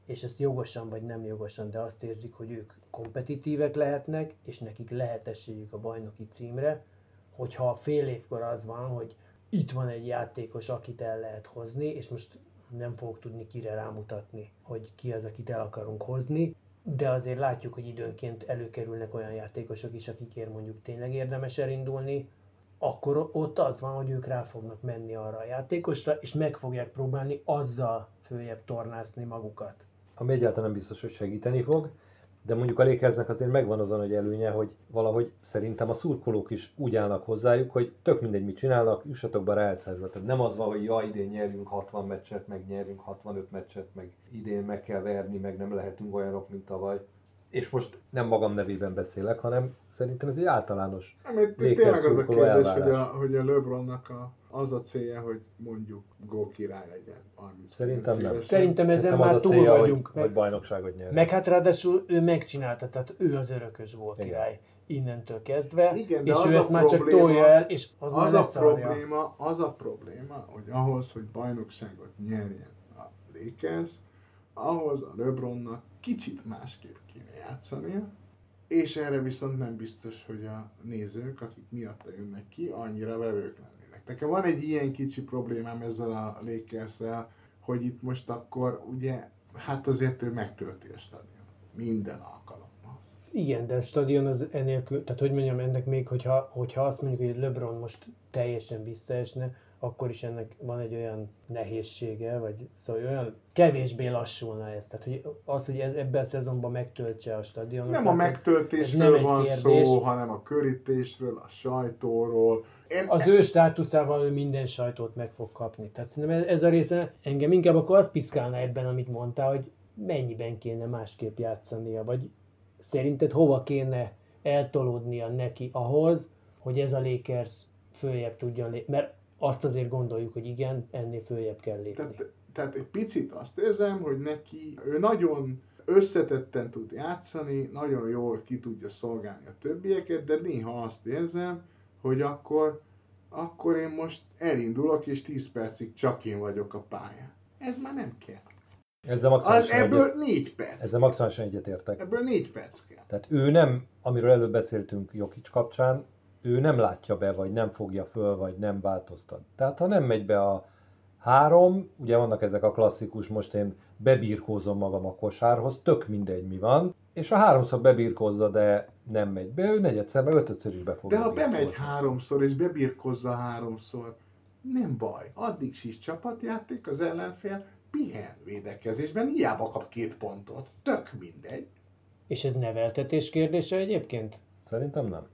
és ezt jogosan vagy nem jogosan, de azt érzik, hogy ők kompetitívek lehetnek, és nekik lehet esélyük a bajnoki címre, hogyha fél évkor az van, hogy itt van egy játékos, akit el lehet hozni, és most nem fogok tudni kire rámutatni, hogy ki az, akit el akarunk hozni, de azért látjuk, hogy időnként előkerülnek olyan játékosok is, akikért mondjuk tényleg érdemes elindulni, akkor ott az van, hogy ők rá fognak menni arra a játékosra, és meg fogják próbálni azzal följebb tornászni magukat. ami egyáltalán nem biztos, hogy segíteni fog, de mondjuk a Lakersnek azért megvan az a nagy előnye, hogy valahogy szerintem a szurkolók is úgy állnak hozzájuk, hogy tök mindegy, mit csinálnak, jussatok be rájátszásba. Tehát nem az van, hogy ja, idén nyerjünk 60 meccset, meg nyerjünk 65 meccset, meg idén meg kell verni, meg nem lehetünk olyanok, mint tavaly. És most nem magam nevében beszélek, hanem szerintem ez egy általános Nem, itt, tényleg az a kérdés, hogy a, hogy a LeBronnak a, az a célja, hogy mondjuk go király legyen. 30 Szerintem nem. évesen. Szerintem ezen Szerintem már túl célja, vagyunk. Hogy, hogy bajnokságot nyer. Meg hát ráadásul ő megcsinálta, tehát ő az örökös volt Igen. király innentől kezdve, Igen, de és az ő a ezt már csak probléma- tolja el, és az, már Az a probléma, az a probléma, hogy ahhoz, hogy bajnokságot nyerjen a Lakers, ahhoz a LeBronnak kicsit másképp játszania, és erre viszont nem biztos, hogy a nézők, akik miatta jönnek ki, annyira vevők lennének. Nekem van egy ilyen kicsi problémám ezzel a lakers hogy itt most akkor ugye, hát azért ő megtölti a stadion. Minden alkalommal. Igen, de a stadion az enélkül, tehát hogy mondjam, ennek még, hogyha, hogyha azt mondjuk, hogy LeBron most teljesen visszaesne, akkor is ennek van egy olyan nehézsége, vagy szóval olyan kevésbé lassulna ez. Tehát hogy az, hogy ez, ebben a szezonban megtöltse a stadionot. Nem a tehát ez- megtöltésről ez nem van kérdés. szó, hanem a körítésről, a sajtóról. Én, az ő státuszával ő minden sajtót meg fog kapni. Tehát szerintem ez, ez a része engem inkább akkor az piszkálna ebben, amit mondtál, hogy mennyiben kéne másképp játszania, vagy szerinted hova kéne eltolódnia neki ahhoz, hogy ez a Lakers följebb tudjon lépni. Mert azt azért gondoljuk, hogy igen, ennél följebb kell lépni. Tehát, tehát egy picit azt érzem, hogy neki, ő nagyon összetetten tud játszani, nagyon jól ki tudja szolgálni a többieket, de néha azt érzem, hogy akkor, akkor én most elindulok, és 10 percig csak én vagyok a pályán. Ez már nem kell. Ezzel Az, maximálisan, ebből egyet, 4 perc. ezzel maximálisan egyetértek. Ebből 4 perc kell. Tehát ő nem, amiről előbb beszéltünk Jokic kapcsán, ő nem látja be, vagy nem fogja föl, vagy nem változtat. Tehát ha nem megy be a három, ugye vannak ezek a klasszikus, most én bebírkózom magam a kosárhoz, tök mindegy mi van, és a háromszor bebírkozza, de nem megy be, ő negyedszer, meg ötödször is be fog De ha bemegy birkózni. háromszor és bebirkozza háromszor, nem baj. Addig is csapatjáték az ellenfél, pihen védekezésben, hiába kap két pontot. Tök mindegy. És ez neveltetés kérdése egyébként? Szerintem nem.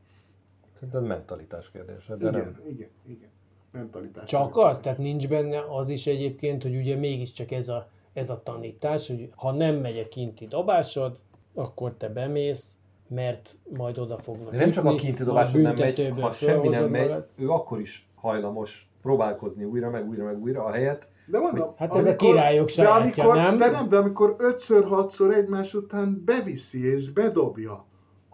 Szerintem ez mentalitás kérdése, de igen, nem. igen, igen. Mentalitás. Csak az, tehát nincs benne az is egyébként, hogy ugye mégiscsak ez a, ez a tanítás, hogy ha nem megy a kinti dobásod, akkor te bemész, mert majd oda fognak De nem csak a kinti dobásod nem megy, ha semmi nem megy, magad. ő akkor is hajlamos próbálkozni újra, meg újra, meg újra, a helyet. De mondom, Hát ez a királyok de sajátja, amikor, nem? De nem, de amikor ötször, hatszor egymás után beviszi és bedobja,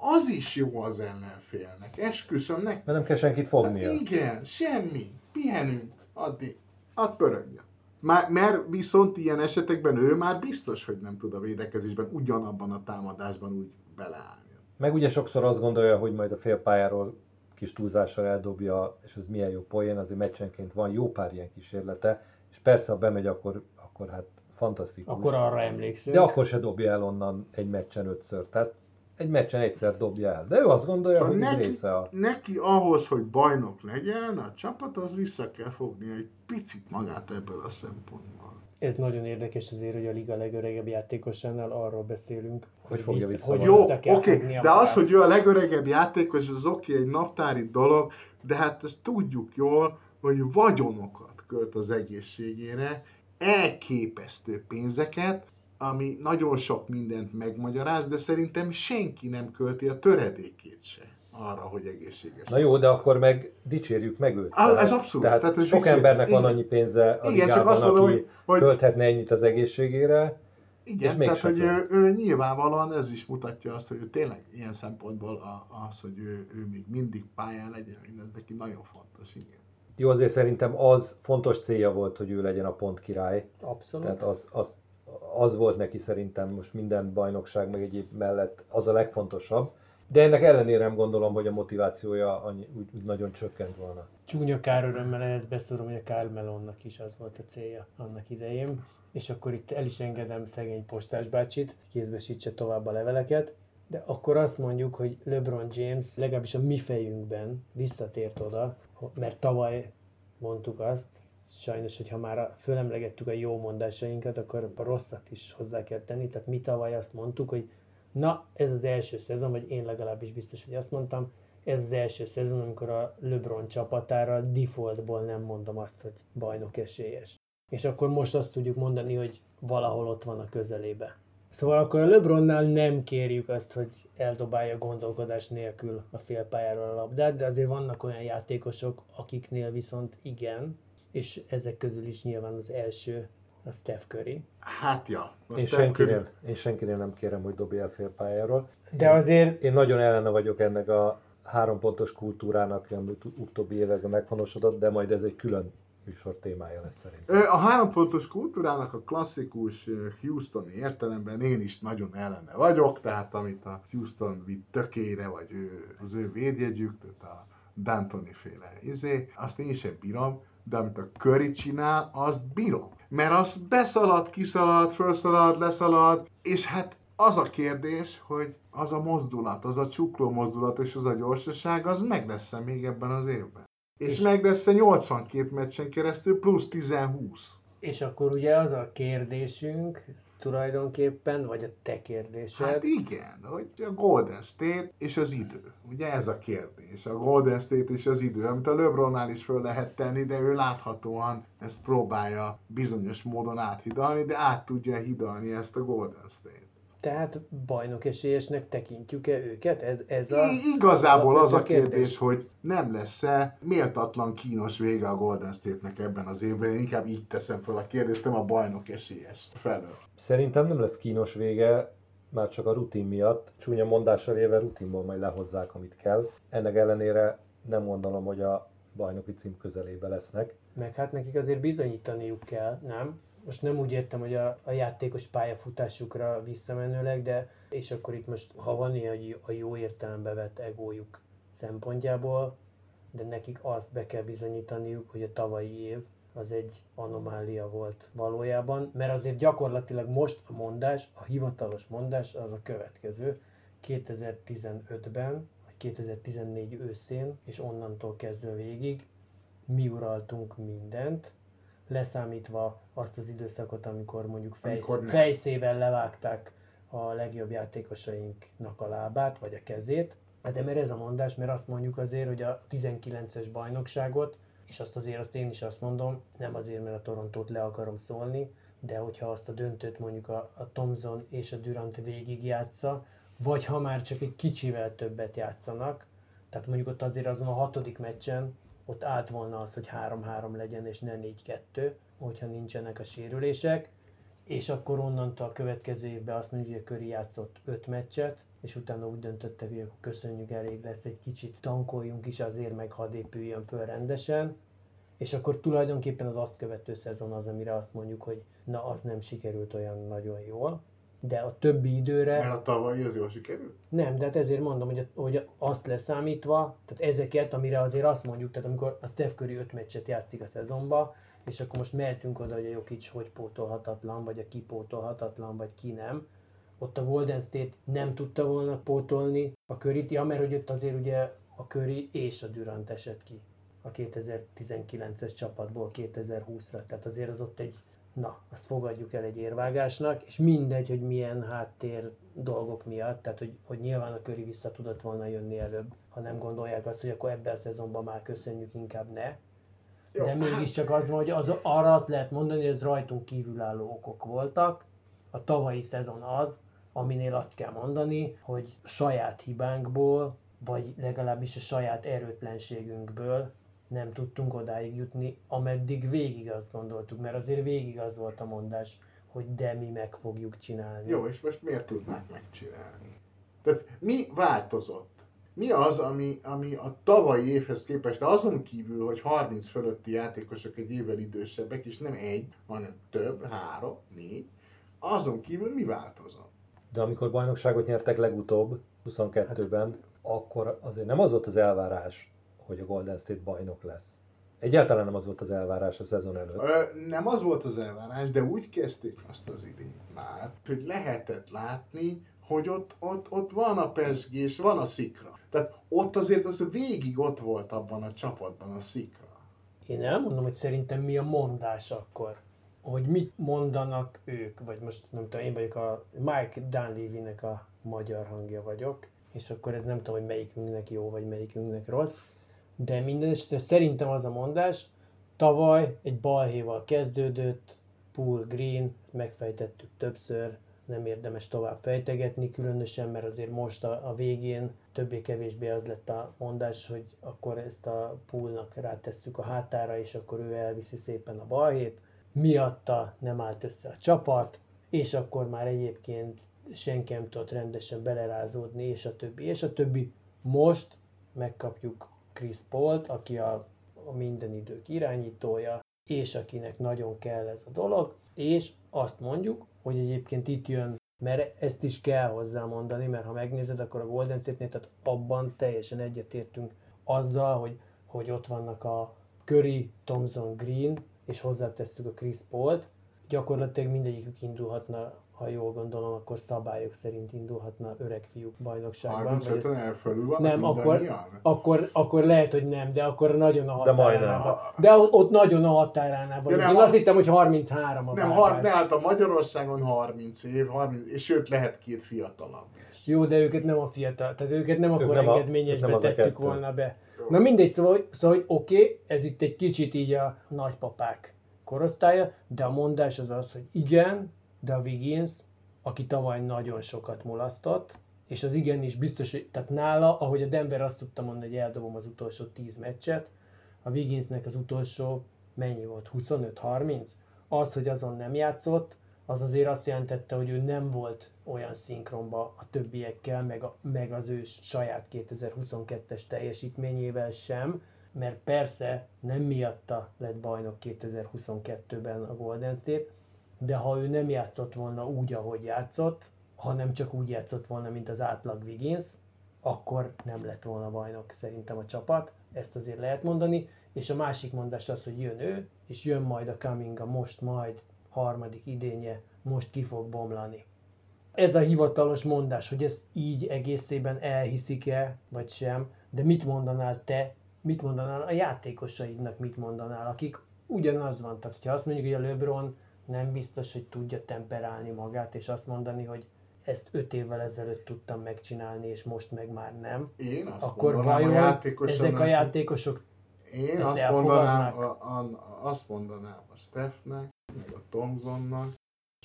az is jó az ellenfélnek. Esküszöm neki. Mert nem kell senkit fognia. Igen, semmi. Pihenünk addig. Ad pörögjön. Már, mert viszont ilyen esetekben ő már biztos, hogy nem tud a védekezésben ugyanabban a támadásban úgy beleállni. Meg ugye sokszor azt gondolja, hogy majd a félpályáról kis túlzással eldobja, és ez milyen jó poén, azért meccsenként van jó pár ilyen kísérlete, és persze, ha bemegy, akkor, akkor hát fantasztikus. Akkor arra emlékszünk. De akkor se dobja el onnan egy meccsen ötször. Tehát egy meccsen egyszer dobja el. De ő azt gondolja, Szóval hogy neki, része a... neki ahhoz, hogy bajnok legyen, a csapat az vissza kell fogni egy picit magát ebből a szempontból. Ez nagyon érdekes azért, hogy a liga legöregebb játékosánál arról beszélünk, Hogy fogja vissza hogy. Jó, vissza kell oké, fognia de az, magát. hogy ő a legöregebb játékos, az oké, egy naptári dolog, de hát ezt tudjuk jól, hogy vagyonokat költ az egészségére, elképesztő pénzeket, ami nagyon sok mindent megmagyaráz, de szerintem senki nem költi a töredékét se arra, hogy egészséges. Na jó, de akkor meg dicsérjük meg őt. Ah, ez abszolút. Tehát, Tehát ez sok dicsérjük. embernek van annyi pénze a Igen, csak ligában, azt mondom, aki hogy- költhetne ennyit az egészségére, és Igen, tehát hogy ő, ő nyilvánvalóan ez is mutatja azt, hogy ő tényleg ilyen szempontból a, az, hogy ő, ő még mindig pályán legyen, ez neki nagyon fontos, igen. Jó, azért szerintem az fontos célja volt, hogy ő legyen a pont király. Abszolút. Tehát az, az, az volt neki szerintem most minden bajnokság meg egyéb mellett az a legfontosabb. De ennek ellenére nem gondolom, hogy a motivációja annyi, úgy, úgy nagyon csökkent volna. Csúnya kár örömmel ehhez beszorom, hogy a Kyle Melonnak is az volt a célja annak idején. És akkor itt el is engedem szegény postás bácsit, kézbesítse tovább a leveleket. De akkor azt mondjuk, hogy LeBron James legalábbis a mi fejünkben visszatért oda, mert tavaly mondtuk azt, sajnos, hogyha már fölemlegettük a jó mondásainkat, akkor a rosszat is hozzá kell tenni. Tehát mi tavaly azt mondtuk, hogy na, ez az első szezon, vagy én legalábbis biztos, hogy azt mondtam, ez az első szezon, amikor a LeBron csapatára defaultból nem mondom azt, hogy bajnok esélyes. És akkor most azt tudjuk mondani, hogy valahol ott van a közelébe. Szóval akkor a LeBronnál nem kérjük azt, hogy eldobálja gondolkodás nélkül a félpályáról a labdát, de azért vannak olyan játékosok, akiknél viszont igen, és ezek közül is nyilván az első a Steph Curry. Hát ja. a Én Steph senkinél, Curry- én senkinél nem kérem, hogy dobja el félpályáról. De azért Én nagyon ellene vagyok ennek a három pontos kultúrának, ami ut- utóbbi években meghonosodott, de majd ez egy külön műsor témája lesz szerintem. A hárompontos kultúrának a klasszikus Houstoni értelemben én is nagyon ellene vagyok, tehát amit a Houston vitt tökére, vagy ő, az ő védjegyük, tehát a D'Antoni féle izé, azt én sem bírom, de amit a Curry csinál, azt bírom. Mert az beszalad, kiszalad, felszalad, leszalad, és hát az a kérdés, hogy az a mozdulat, az a csukló mozdulat és az a gyorsaság, az meg lesz még ebben az évben. És, és meg lesz 82 meccsen keresztül, plusz 10-20. És akkor ugye az a kérdésünk tulajdonképpen, vagy a te kérdésed, Hát igen, hogy a Golden State és az idő. Ugye ez a kérdés. A Golden State és az idő, amit a LeBronnál is föl lehet tenni, de ő láthatóan ezt próbálja bizonyos módon áthidalni, de át tudja hidalni ezt a Golden State. Tehát bajnok esélyesnek tekintjük-e őket? Ez, ez a... Igazából az a alapvető kérdés, hogy nem lesz-e méltatlan kínos vége a Golden State-nek ebben az évben. Én inkább így teszem fel a kérdést, nem a bajnok esélyes felől. Szerintem nem lesz kínos vége, már csak a rutin miatt. Csúnya mondással élve rutinból majd lehozzák, amit kell. Ennek ellenére nem gondolom, hogy a bajnoki cím közelébe lesznek. Meg hát nekik azért bizonyítaniuk kell, nem? Most nem úgy értem, hogy a, a játékos pályafutásukra visszamenőleg, de és akkor itt most, ha van ilyen a jó értelembe vett egójuk szempontjából, de nekik azt be kell bizonyítaniuk, hogy a tavalyi év az egy anomália volt valójában, mert azért gyakorlatilag most a mondás, a hivatalos mondás az a következő. 2015-ben, 2014 őszén, és onnantól kezdve végig mi uraltunk mindent, leszámítva azt az időszakot, amikor mondjuk fejsz, Amikor fejszével levágták a legjobb játékosainknak a lábát, vagy a kezét. Hát de mert ez a mondás, mert azt mondjuk azért, hogy a 19-es bajnokságot, és azt azért azt én is azt mondom, nem azért, mert a Torontót le akarom szólni, de hogyha azt a döntőt mondjuk a, a Thomson és a Durant végig játsza, vagy ha már csak egy kicsivel többet játszanak, tehát mondjuk ott azért azon a hatodik meccsen ott állt volna az, hogy 3-3 legyen, és ne 4-2, hogyha nincsenek a sérülések, és akkor onnantól a következő évben azt mondjuk, hogy a Köri játszott 5 meccset, és utána úgy döntöttek, hogy akkor köszönjük, elég lesz egy kicsit, tankoljunk is azért, meg hadd épüljön föl rendesen, és akkor tulajdonképpen az azt követő szezon az, amire azt mondjuk, hogy na, az nem sikerült olyan nagyon jól, de a többi időre... Mert a tavalyi az jól sikerült? Nem, de hát ezért mondom, hogy, hogy azt leszámítva, tehát ezeket, amire azért azt mondjuk, tehát amikor a Steph Curry 5 meccset játszik a szezonba, és akkor most mehetünk oda, hogy a Jokic hogy pótolhatatlan, vagy a ki pótolhatatlan, vagy ki nem. Ott a Golden State nem tudta volna pótolni a Curryt, ja, mert hogy ott azért ugye a Curry és a Durant esett ki a 2019-es csapatból 2020-ra. Tehát azért az ott egy, na, azt fogadjuk el egy érvágásnak, és mindegy, hogy milyen háttér dolgok miatt, tehát hogy, hogy nyilván a Curry vissza tudott volna jönni előbb, ha nem gondolják azt, hogy akkor ebben a szezonban már köszönjük, inkább ne. Jó, De mégiscsak az van, hogy az, arra azt lehet mondani, hogy ez rajtunk kívülálló okok voltak. A tavalyi szezon az, aminél azt kell mondani, hogy saját hibánkból, vagy legalábbis a saját erőtlenségünkből nem tudtunk odáig jutni, ameddig végig azt gondoltuk, mert azért végig az volt a mondás, hogy de mi meg fogjuk csinálni. Jó, és most miért tudnák megcsinálni? Tehát mi változott? Mi az, ami, ami a tavalyi évhez képest, de azon kívül, hogy 30 fölötti játékosok egy évvel idősebbek, és nem egy, hanem több, három, négy, azon kívül mi változott? De amikor bajnokságot nyertek legutóbb, 22-ben, akkor azért nem az volt az elvárás, hogy a Golden State bajnok lesz. Egyáltalán nem az volt az elvárás a szezon előtt. Ö, nem az volt az elvárás, de úgy kezdték azt az idényt már, hogy lehetett látni, hogy ott, ott, ott van a pesgés, van a szikra. Tehát ott azért az végig ott volt abban a csapatban a szikra. Én elmondom, hogy szerintem mi a mondás akkor. Hogy mit mondanak ők, vagy most nem tudom, én vagyok a Mike Dunleavy-nek a magyar hangja vagyok, és akkor ez nem tudom, hogy melyikünknek jó, vagy melyikünknek rossz, de minden esetre szerintem az a mondás, tavaly egy balhéval kezdődött, Pool Green, megfejtettük többször, nem érdemes tovább fejtegetni, különösen, mert azért most a, a végén többé-kevésbé az lett a mondás, hogy akkor ezt a poolnak rátesszük a hátára, és akkor ő elviszi szépen a balhét. Miatta nem állt össze a csapat, és akkor már egyébként senki nem tudott rendesen belerázódni, és a többi, és a többi. Most megkapjuk Chris Paul-t, aki a, a minden idők irányítója, és akinek nagyon kell ez a dolog, és azt mondjuk, hogy egyébként itt jön, mert ezt is kell hozzá mondani, mert ha megnézed, akkor a Golden State-nél, tehát abban teljesen egyetértünk azzal, hogy, hogy ott vannak a Curry, Thompson, Green, és hozzátesszük a Chris Paul-t, gyakorlatilag mindegyikük indulhatna, ha jól gondolom, akkor szabályok szerint indulhatna öreg fiúk bajnokságban. vagy 35 ezt- en felül van nem, akkor, akkor, akkor lehet, hogy nem, de akkor nagyon a De határánál. De ott ott nagyon a határánál van. Ja, Én nem, azt a- hittem, hogy 33 a Nem, har, ne, hát a Magyarországon 30 év, 30, és sőt lehet két fiatalabb is. Jó, de őket nem a fiatal, tehát őket nem akkor nem a- engedményesbe nem a tettük volna be. Na mindegy, szóval, hogy- szóval hogy oké, okay, ez itt egy kicsit így a nagypapák korosztálya, de a mondás az az, hogy igen, de a Wiggins, aki tavaly nagyon sokat mulasztott, és az igen is biztos, hogy, tehát nála, ahogy a Denver azt tudta mondani, hogy eldobom az utolsó 10 meccset, a Wigginsnek az utolsó mennyi volt? 25-30? Az, hogy azon nem játszott, az azért azt jelentette, hogy ő nem volt olyan szinkronba a többiekkel, meg, a, meg az ő saját 2022-es teljesítményével sem, mert persze nem miatta lett bajnok 2022-ben a Golden State, de ha ő nem játszott volna úgy, ahogy játszott, hanem csak úgy játszott volna, mint az átlag Wiggins, akkor nem lett volna bajnok szerintem a csapat, ezt azért lehet mondani, és a másik mondás az, hogy jön ő, és jön majd a Kaminga, most majd harmadik idénye, most ki fog bomlani. Ez a hivatalos mondás, hogy ezt így egészében elhiszik-e, vagy sem, de mit mondanál te, mit mondanál a játékosaidnak, mit mondanál, akik ugyanaz van. Tehát, hogyha azt mondjuk, hogy a LeBron nem biztos, hogy tudja temperálni magát, és azt mondani, hogy ezt öt évvel ezelőtt tudtam megcsinálni, és most meg már nem. Én azt Akkor mondanám a ezek a játékosok Én ezt azt mondanám, a, a, azt mondanám a Stephnek, meg a Thompsonnak,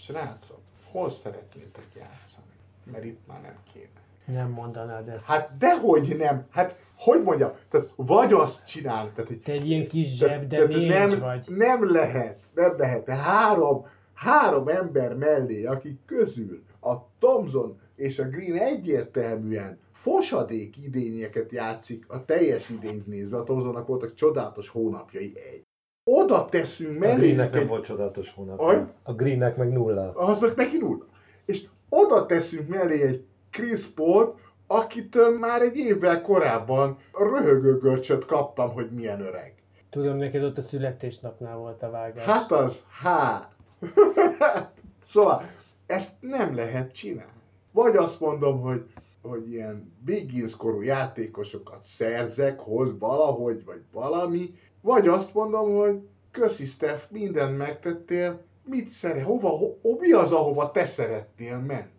srácok, hol szeretnétek játszani? Mert itt már nem kéne. Nem mondanád ezt. Hát dehogy nem, hát hogy mondjam, tehát vagy azt csinál, tehát, hogy Te egy ilyen kis zseb, de tehát nincs nem, vagy. nem lehet, nem lehet. De három, három ember mellé, akik közül a Thompson és a Green egyértelműen fosadék idényeket játszik a teljes idényt nézve. A Thompsonnak voltak csodálatos hónapjai egy. Oda teszünk A mellé Greennek nem egy volt csodálatos hónap. Aj? A Greennek meg nulla. az meg neki nulla. És oda teszünk mellé egy Chris Paul, akitől már egy évvel korábban röhögő görcsöt kaptam, hogy milyen öreg. Tudom, neked ott a születésnapnál volt a vágás. Hát az, hát. szóval, ezt nem lehet csinálni. Vagy azt mondom, hogy, hogy ilyen Wiggins korú játékosokat szerzek, hoz valahogy, vagy valami, vagy azt mondom, hogy köszi Steph, mindent megtettél, mit szeret, hova, ho, ho, mi az, ahova te szeretnél menni?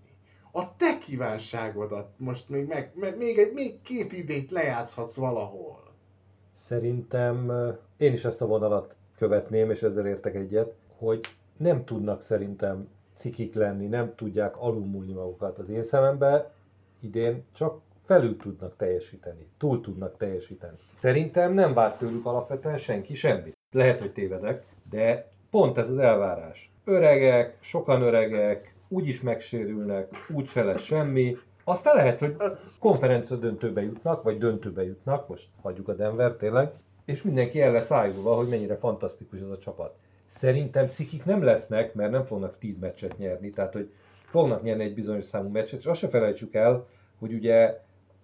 A te kívánságodat most még, meg, meg még, egy, még két idényt lejátszhatsz valahol. Szerintem én is ezt a vonalat követném, és ezzel értek egyet, hogy nem tudnak szerintem cikik lenni, nem tudják alulmúlni magukat. Az én szememben idén csak felül tudnak teljesíteni, túl tudnak teljesíteni. Szerintem nem várt tőlük alapvetően senki semmit. Lehet, hogy tévedek, de pont ez az elvárás. Öregek, sokan öregek, úgyis megsérülnek, úgyse lesz semmi. Aztán lehet, hogy konferencia döntőbe jutnak, vagy döntőbe jutnak, most hagyjuk a Denver tényleg, és mindenki el lesz ájulva, hogy mennyire fantasztikus ez a csapat. Szerintem cikik nem lesznek, mert nem fognak 10 meccset nyerni, tehát hogy fognak nyerni egy bizonyos számú meccset, és azt se felejtsük el, hogy ugye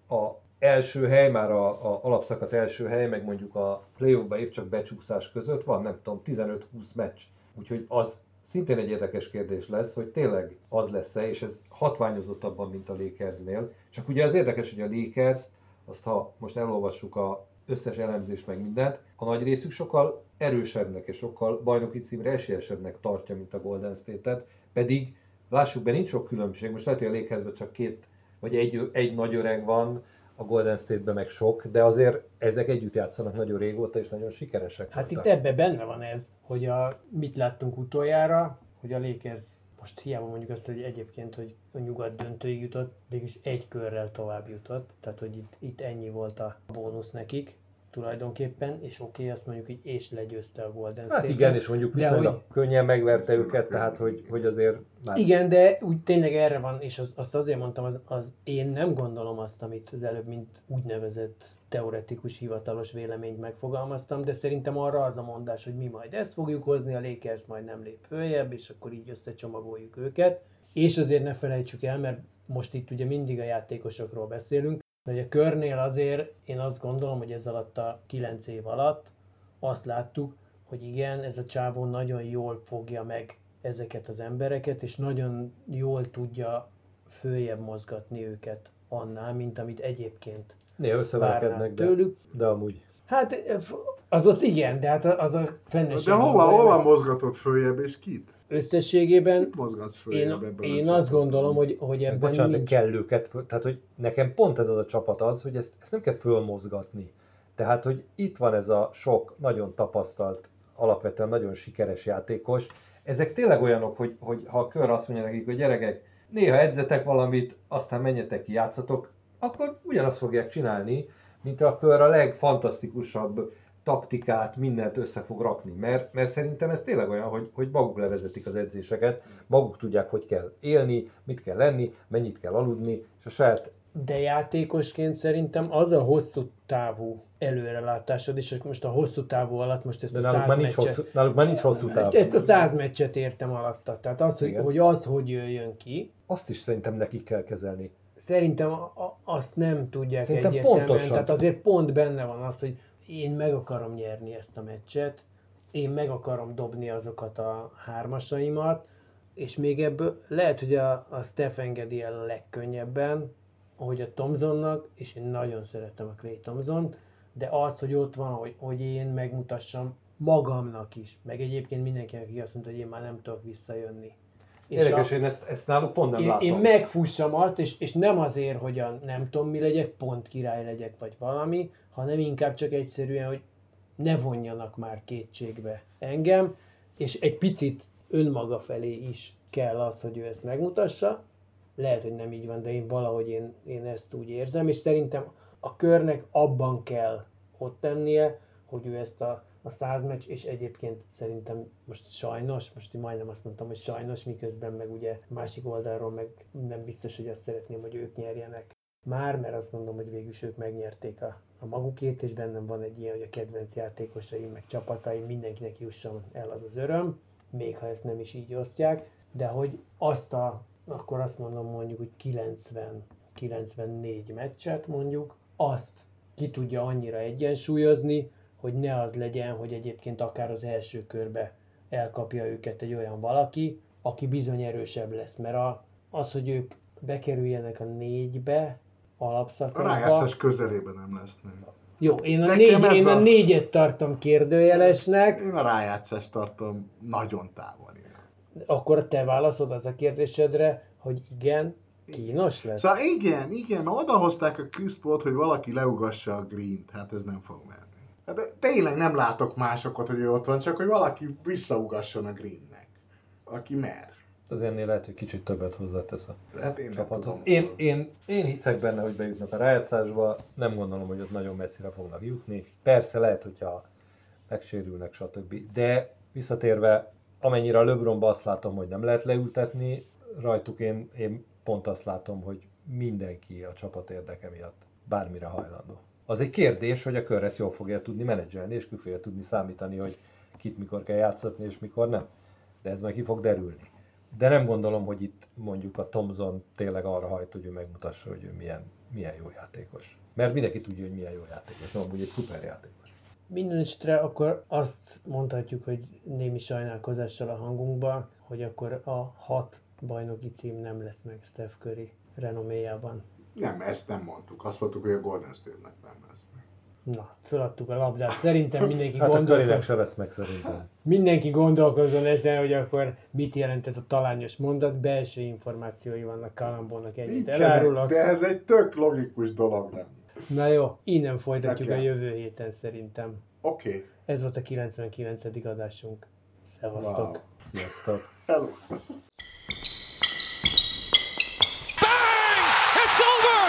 a első hely, már a, a alapszakasz első hely, meg mondjuk a playoffba épp csak becsúszás között van, nem tudom, 15-20 meccs. Úgyhogy az szintén egy érdekes kérdés lesz, hogy tényleg az lesz-e, és ez hatványozottabban, mint a Lakersnél. Csak ugye az érdekes, hogy a Lakers, azt ha most elolvassuk a összes elemzést meg mindent, a nagy részük sokkal erősebbnek és sokkal bajnoki címre esélyesebbnek tartja, mint a Golden State-et, pedig lássuk be, nincs sok különbség. Most lehet, hogy a Lakersben csak két, vagy egy, egy nagy öreg van, a Golden State-ben meg sok, de azért ezek együtt játszanak nagyon régóta, és nagyon sikeresek Hát itt voltak. ebbe benne van ez, hogy a, mit láttunk utoljára, hogy a Lakers most hiába mondjuk azt, hogy egyébként, hogy a nyugat döntőig jutott, végülis egy körrel tovább jutott, tehát hogy itt, itt ennyi volt a bónusz nekik tulajdonképpen, és oké, okay, azt mondjuk, hogy és legyőzte a Golden Hát State. igen, és mondjuk viszonylag hogy- könnyen megverte őket, tehát hogy, hogy azért már Igen, de úgy tényleg erre van, és az, azt azért mondtam, az, az én nem gondolom azt, amit az előbb, mint úgynevezett teoretikus, hivatalos véleményt megfogalmaztam, de szerintem arra az a mondás, hogy mi majd ezt fogjuk hozni, a Lakers majd nem lép följebb, és akkor így összecsomagoljuk őket. És azért ne felejtsük el, mert most itt ugye mindig a játékosokról beszélünk, de hogy a körnél azért én azt gondolom, hogy ez alatt a 9 év alatt azt láttuk, hogy igen, ez a csávó nagyon jól fogja meg ezeket az embereket, és nagyon jól tudja följebb mozgatni őket annál, mint amit egyébként néha összeverekednek, de, tőlük. de amúgy. Hát az ott igen, de hát az a fennesség. De hova, hova mozgatod följebb, és kit? Összességében én, én azt gondolom, hogy, hogy Meg ebben bocsánat, nincs. kell őket, föl- tehát hogy nekem pont ez az a csapat az, hogy ezt, ezt nem kell fölmozgatni. Tehát, hogy itt van ez a sok nagyon tapasztalt, alapvetően nagyon sikeres játékos. Ezek tényleg olyanok, hogy, hogy ha a kör azt mondja nekik, hogy gyerekek, néha edzetek valamit, aztán menjetek ki, játszatok, akkor ugyanazt fogják csinálni, mint a kör a legfantasztikusabb taktikát, mindent össze fog rakni. Mert, mert szerintem ez tényleg olyan, hogy, hogy maguk levezetik az edzéseket, maguk tudják, hogy kell élni, mit kell lenni, mennyit kell aludni, és a saját De játékosként szerintem az a hosszú távú előrelátásod, és most a hosszú távú alatt most ezt de a száz már, meccset, hosszú, náluk már nincs hosszú táv. ezt a száz meccset értem alatta. Tehát az, hogy, Igen. hogy az, hogy jöjjön ki, Azt is szerintem nekik kell kezelni. Szerintem a, a, azt nem tudják Szerintem egyértelműen, pontosan. tehát azért pont benne van az, hogy én meg akarom nyerni ezt a meccset, én meg akarom dobni azokat a hármasaimat, és még ebből lehet, hogy a, a Steph engedi el a legkönnyebben, hogy a Thompsonnak, és én nagyon szeretem a Clay thompson de az, hogy ott van, hogy, hogy én megmutassam magamnak is, meg egyébként mindenkinek, aki azt mondta, hogy én már nem tudok visszajönni. Érdekes, a, én ezt, ezt náluk pont nem én, látom. Én megfussam azt, és, és nem azért, hogy a nem tudom mi legyek, pont király legyek, vagy valami, hanem inkább csak egyszerűen, hogy ne vonjanak már kétségbe engem, és egy picit önmaga felé is kell az, hogy ő ezt megmutassa. Lehet, hogy nem így van, de én valahogy én, én ezt úgy érzem, és szerintem a körnek abban kell ott lennie, hogy ő ezt a, a száz meccs, és egyébként szerintem most sajnos, most én majdnem azt mondtam, hogy sajnos, miközben meg ugye másik oldalról meg nem biztos, hogy azt szeretném, hogy ők nyerjenek. Már, mert azt mondom, hogy végül ők megnyerték a, a magukét, és bennem van egy ilyen, hogy a kedvenc játékosaim, meg csapataim, mindenkinek jusson el az az öröm, még ha ezt nem is így osztják, de hogy azt a, akkor azt mondom mondjuk, hogy 90 94 meccset mondjuk, azt ki tudja annyira egyensúlyozni, hogy ne az legyen, hogy egyébként akár az első körbe elkapja őket egy olyan valaki, aki bizony erősebb lesz, mert a, az, hogy ők bekerüljenek a négybe, alapszakaszba... A rájátszás közelében nem lesznek. Jó, én a, négy, én a... a négyet tartom kérdőjelesnek. Én a rájátszást tartom nagyon távol. Akkor te válaszod az a kérdésedre, hogy igen, Kínos lesz? Szóval igen, igen, odahozták a Chris Paul-t, hogy valaki leugassa a Green-t, hát ez nem fog menni. Hát tényleg nem látok másokat, hogy ő ott van, csak hogy valaki visszaugasson a Greennek, aki mer. Az ennél lehet, hogy kicsit többet hozzátesz a hát én csapathoz. Én, én, én hiszek benne, hogy bejutnak a rájátszásba, nem gondolom, hogy ott nagyon messzire fognak jutni. Persze lehet, hogyha megsérülnek, stb. De visszatérve, amennyire a LeBronba azt látom, hogy nem lehet leültetni, rajtuk én, én pont azt látom, hogy mindenki a csapat érdeke miatt bármire hajlandó. Az egy kérdés, hogy a kör ezt jól fogja tudni menedzselni, és ki fogja tudni számítani, hogy kit mikor kell játszatni, és mikor nem. De ez majd ki fog derülni. De nem gondolom, hogy itt mondjuk a Thomson tényleg arra hajt, hogy ő megmutassa, hogy ő milyen, milyen jó játékos. Mert mindenki tudja, hogy milyen jó játékos, nem amúgy egy szuper játékos. Minden esetre akkor azt mondhatjuk, hogy némi sajnálkozással a hangunkban, hogy akkor a hat bajnoki cím nem lesz meg Steph Curry renoméjában. Nem, ezt nem mondtuk. Azt mondtuk, hogy a Golden State-nek nem lesz meg. Na, föladtuk a labdát. Szerintem mindenki hát gondolkozik. se lesz meg szerintem. Mindenki gondolkozzon ezen, hogy akkor mit jelent ez a talányos mondat. Belső információi vannak Kalambónak ennyit elárulok. De ez egy tök logikus dolog lenne. Na jó, innen folytatjuk Nekem. a jövő héten szerintem. Oké. Okay. Ez volt a 99. adásunk. Szevasztok. Wow. Sziasztok. Hello.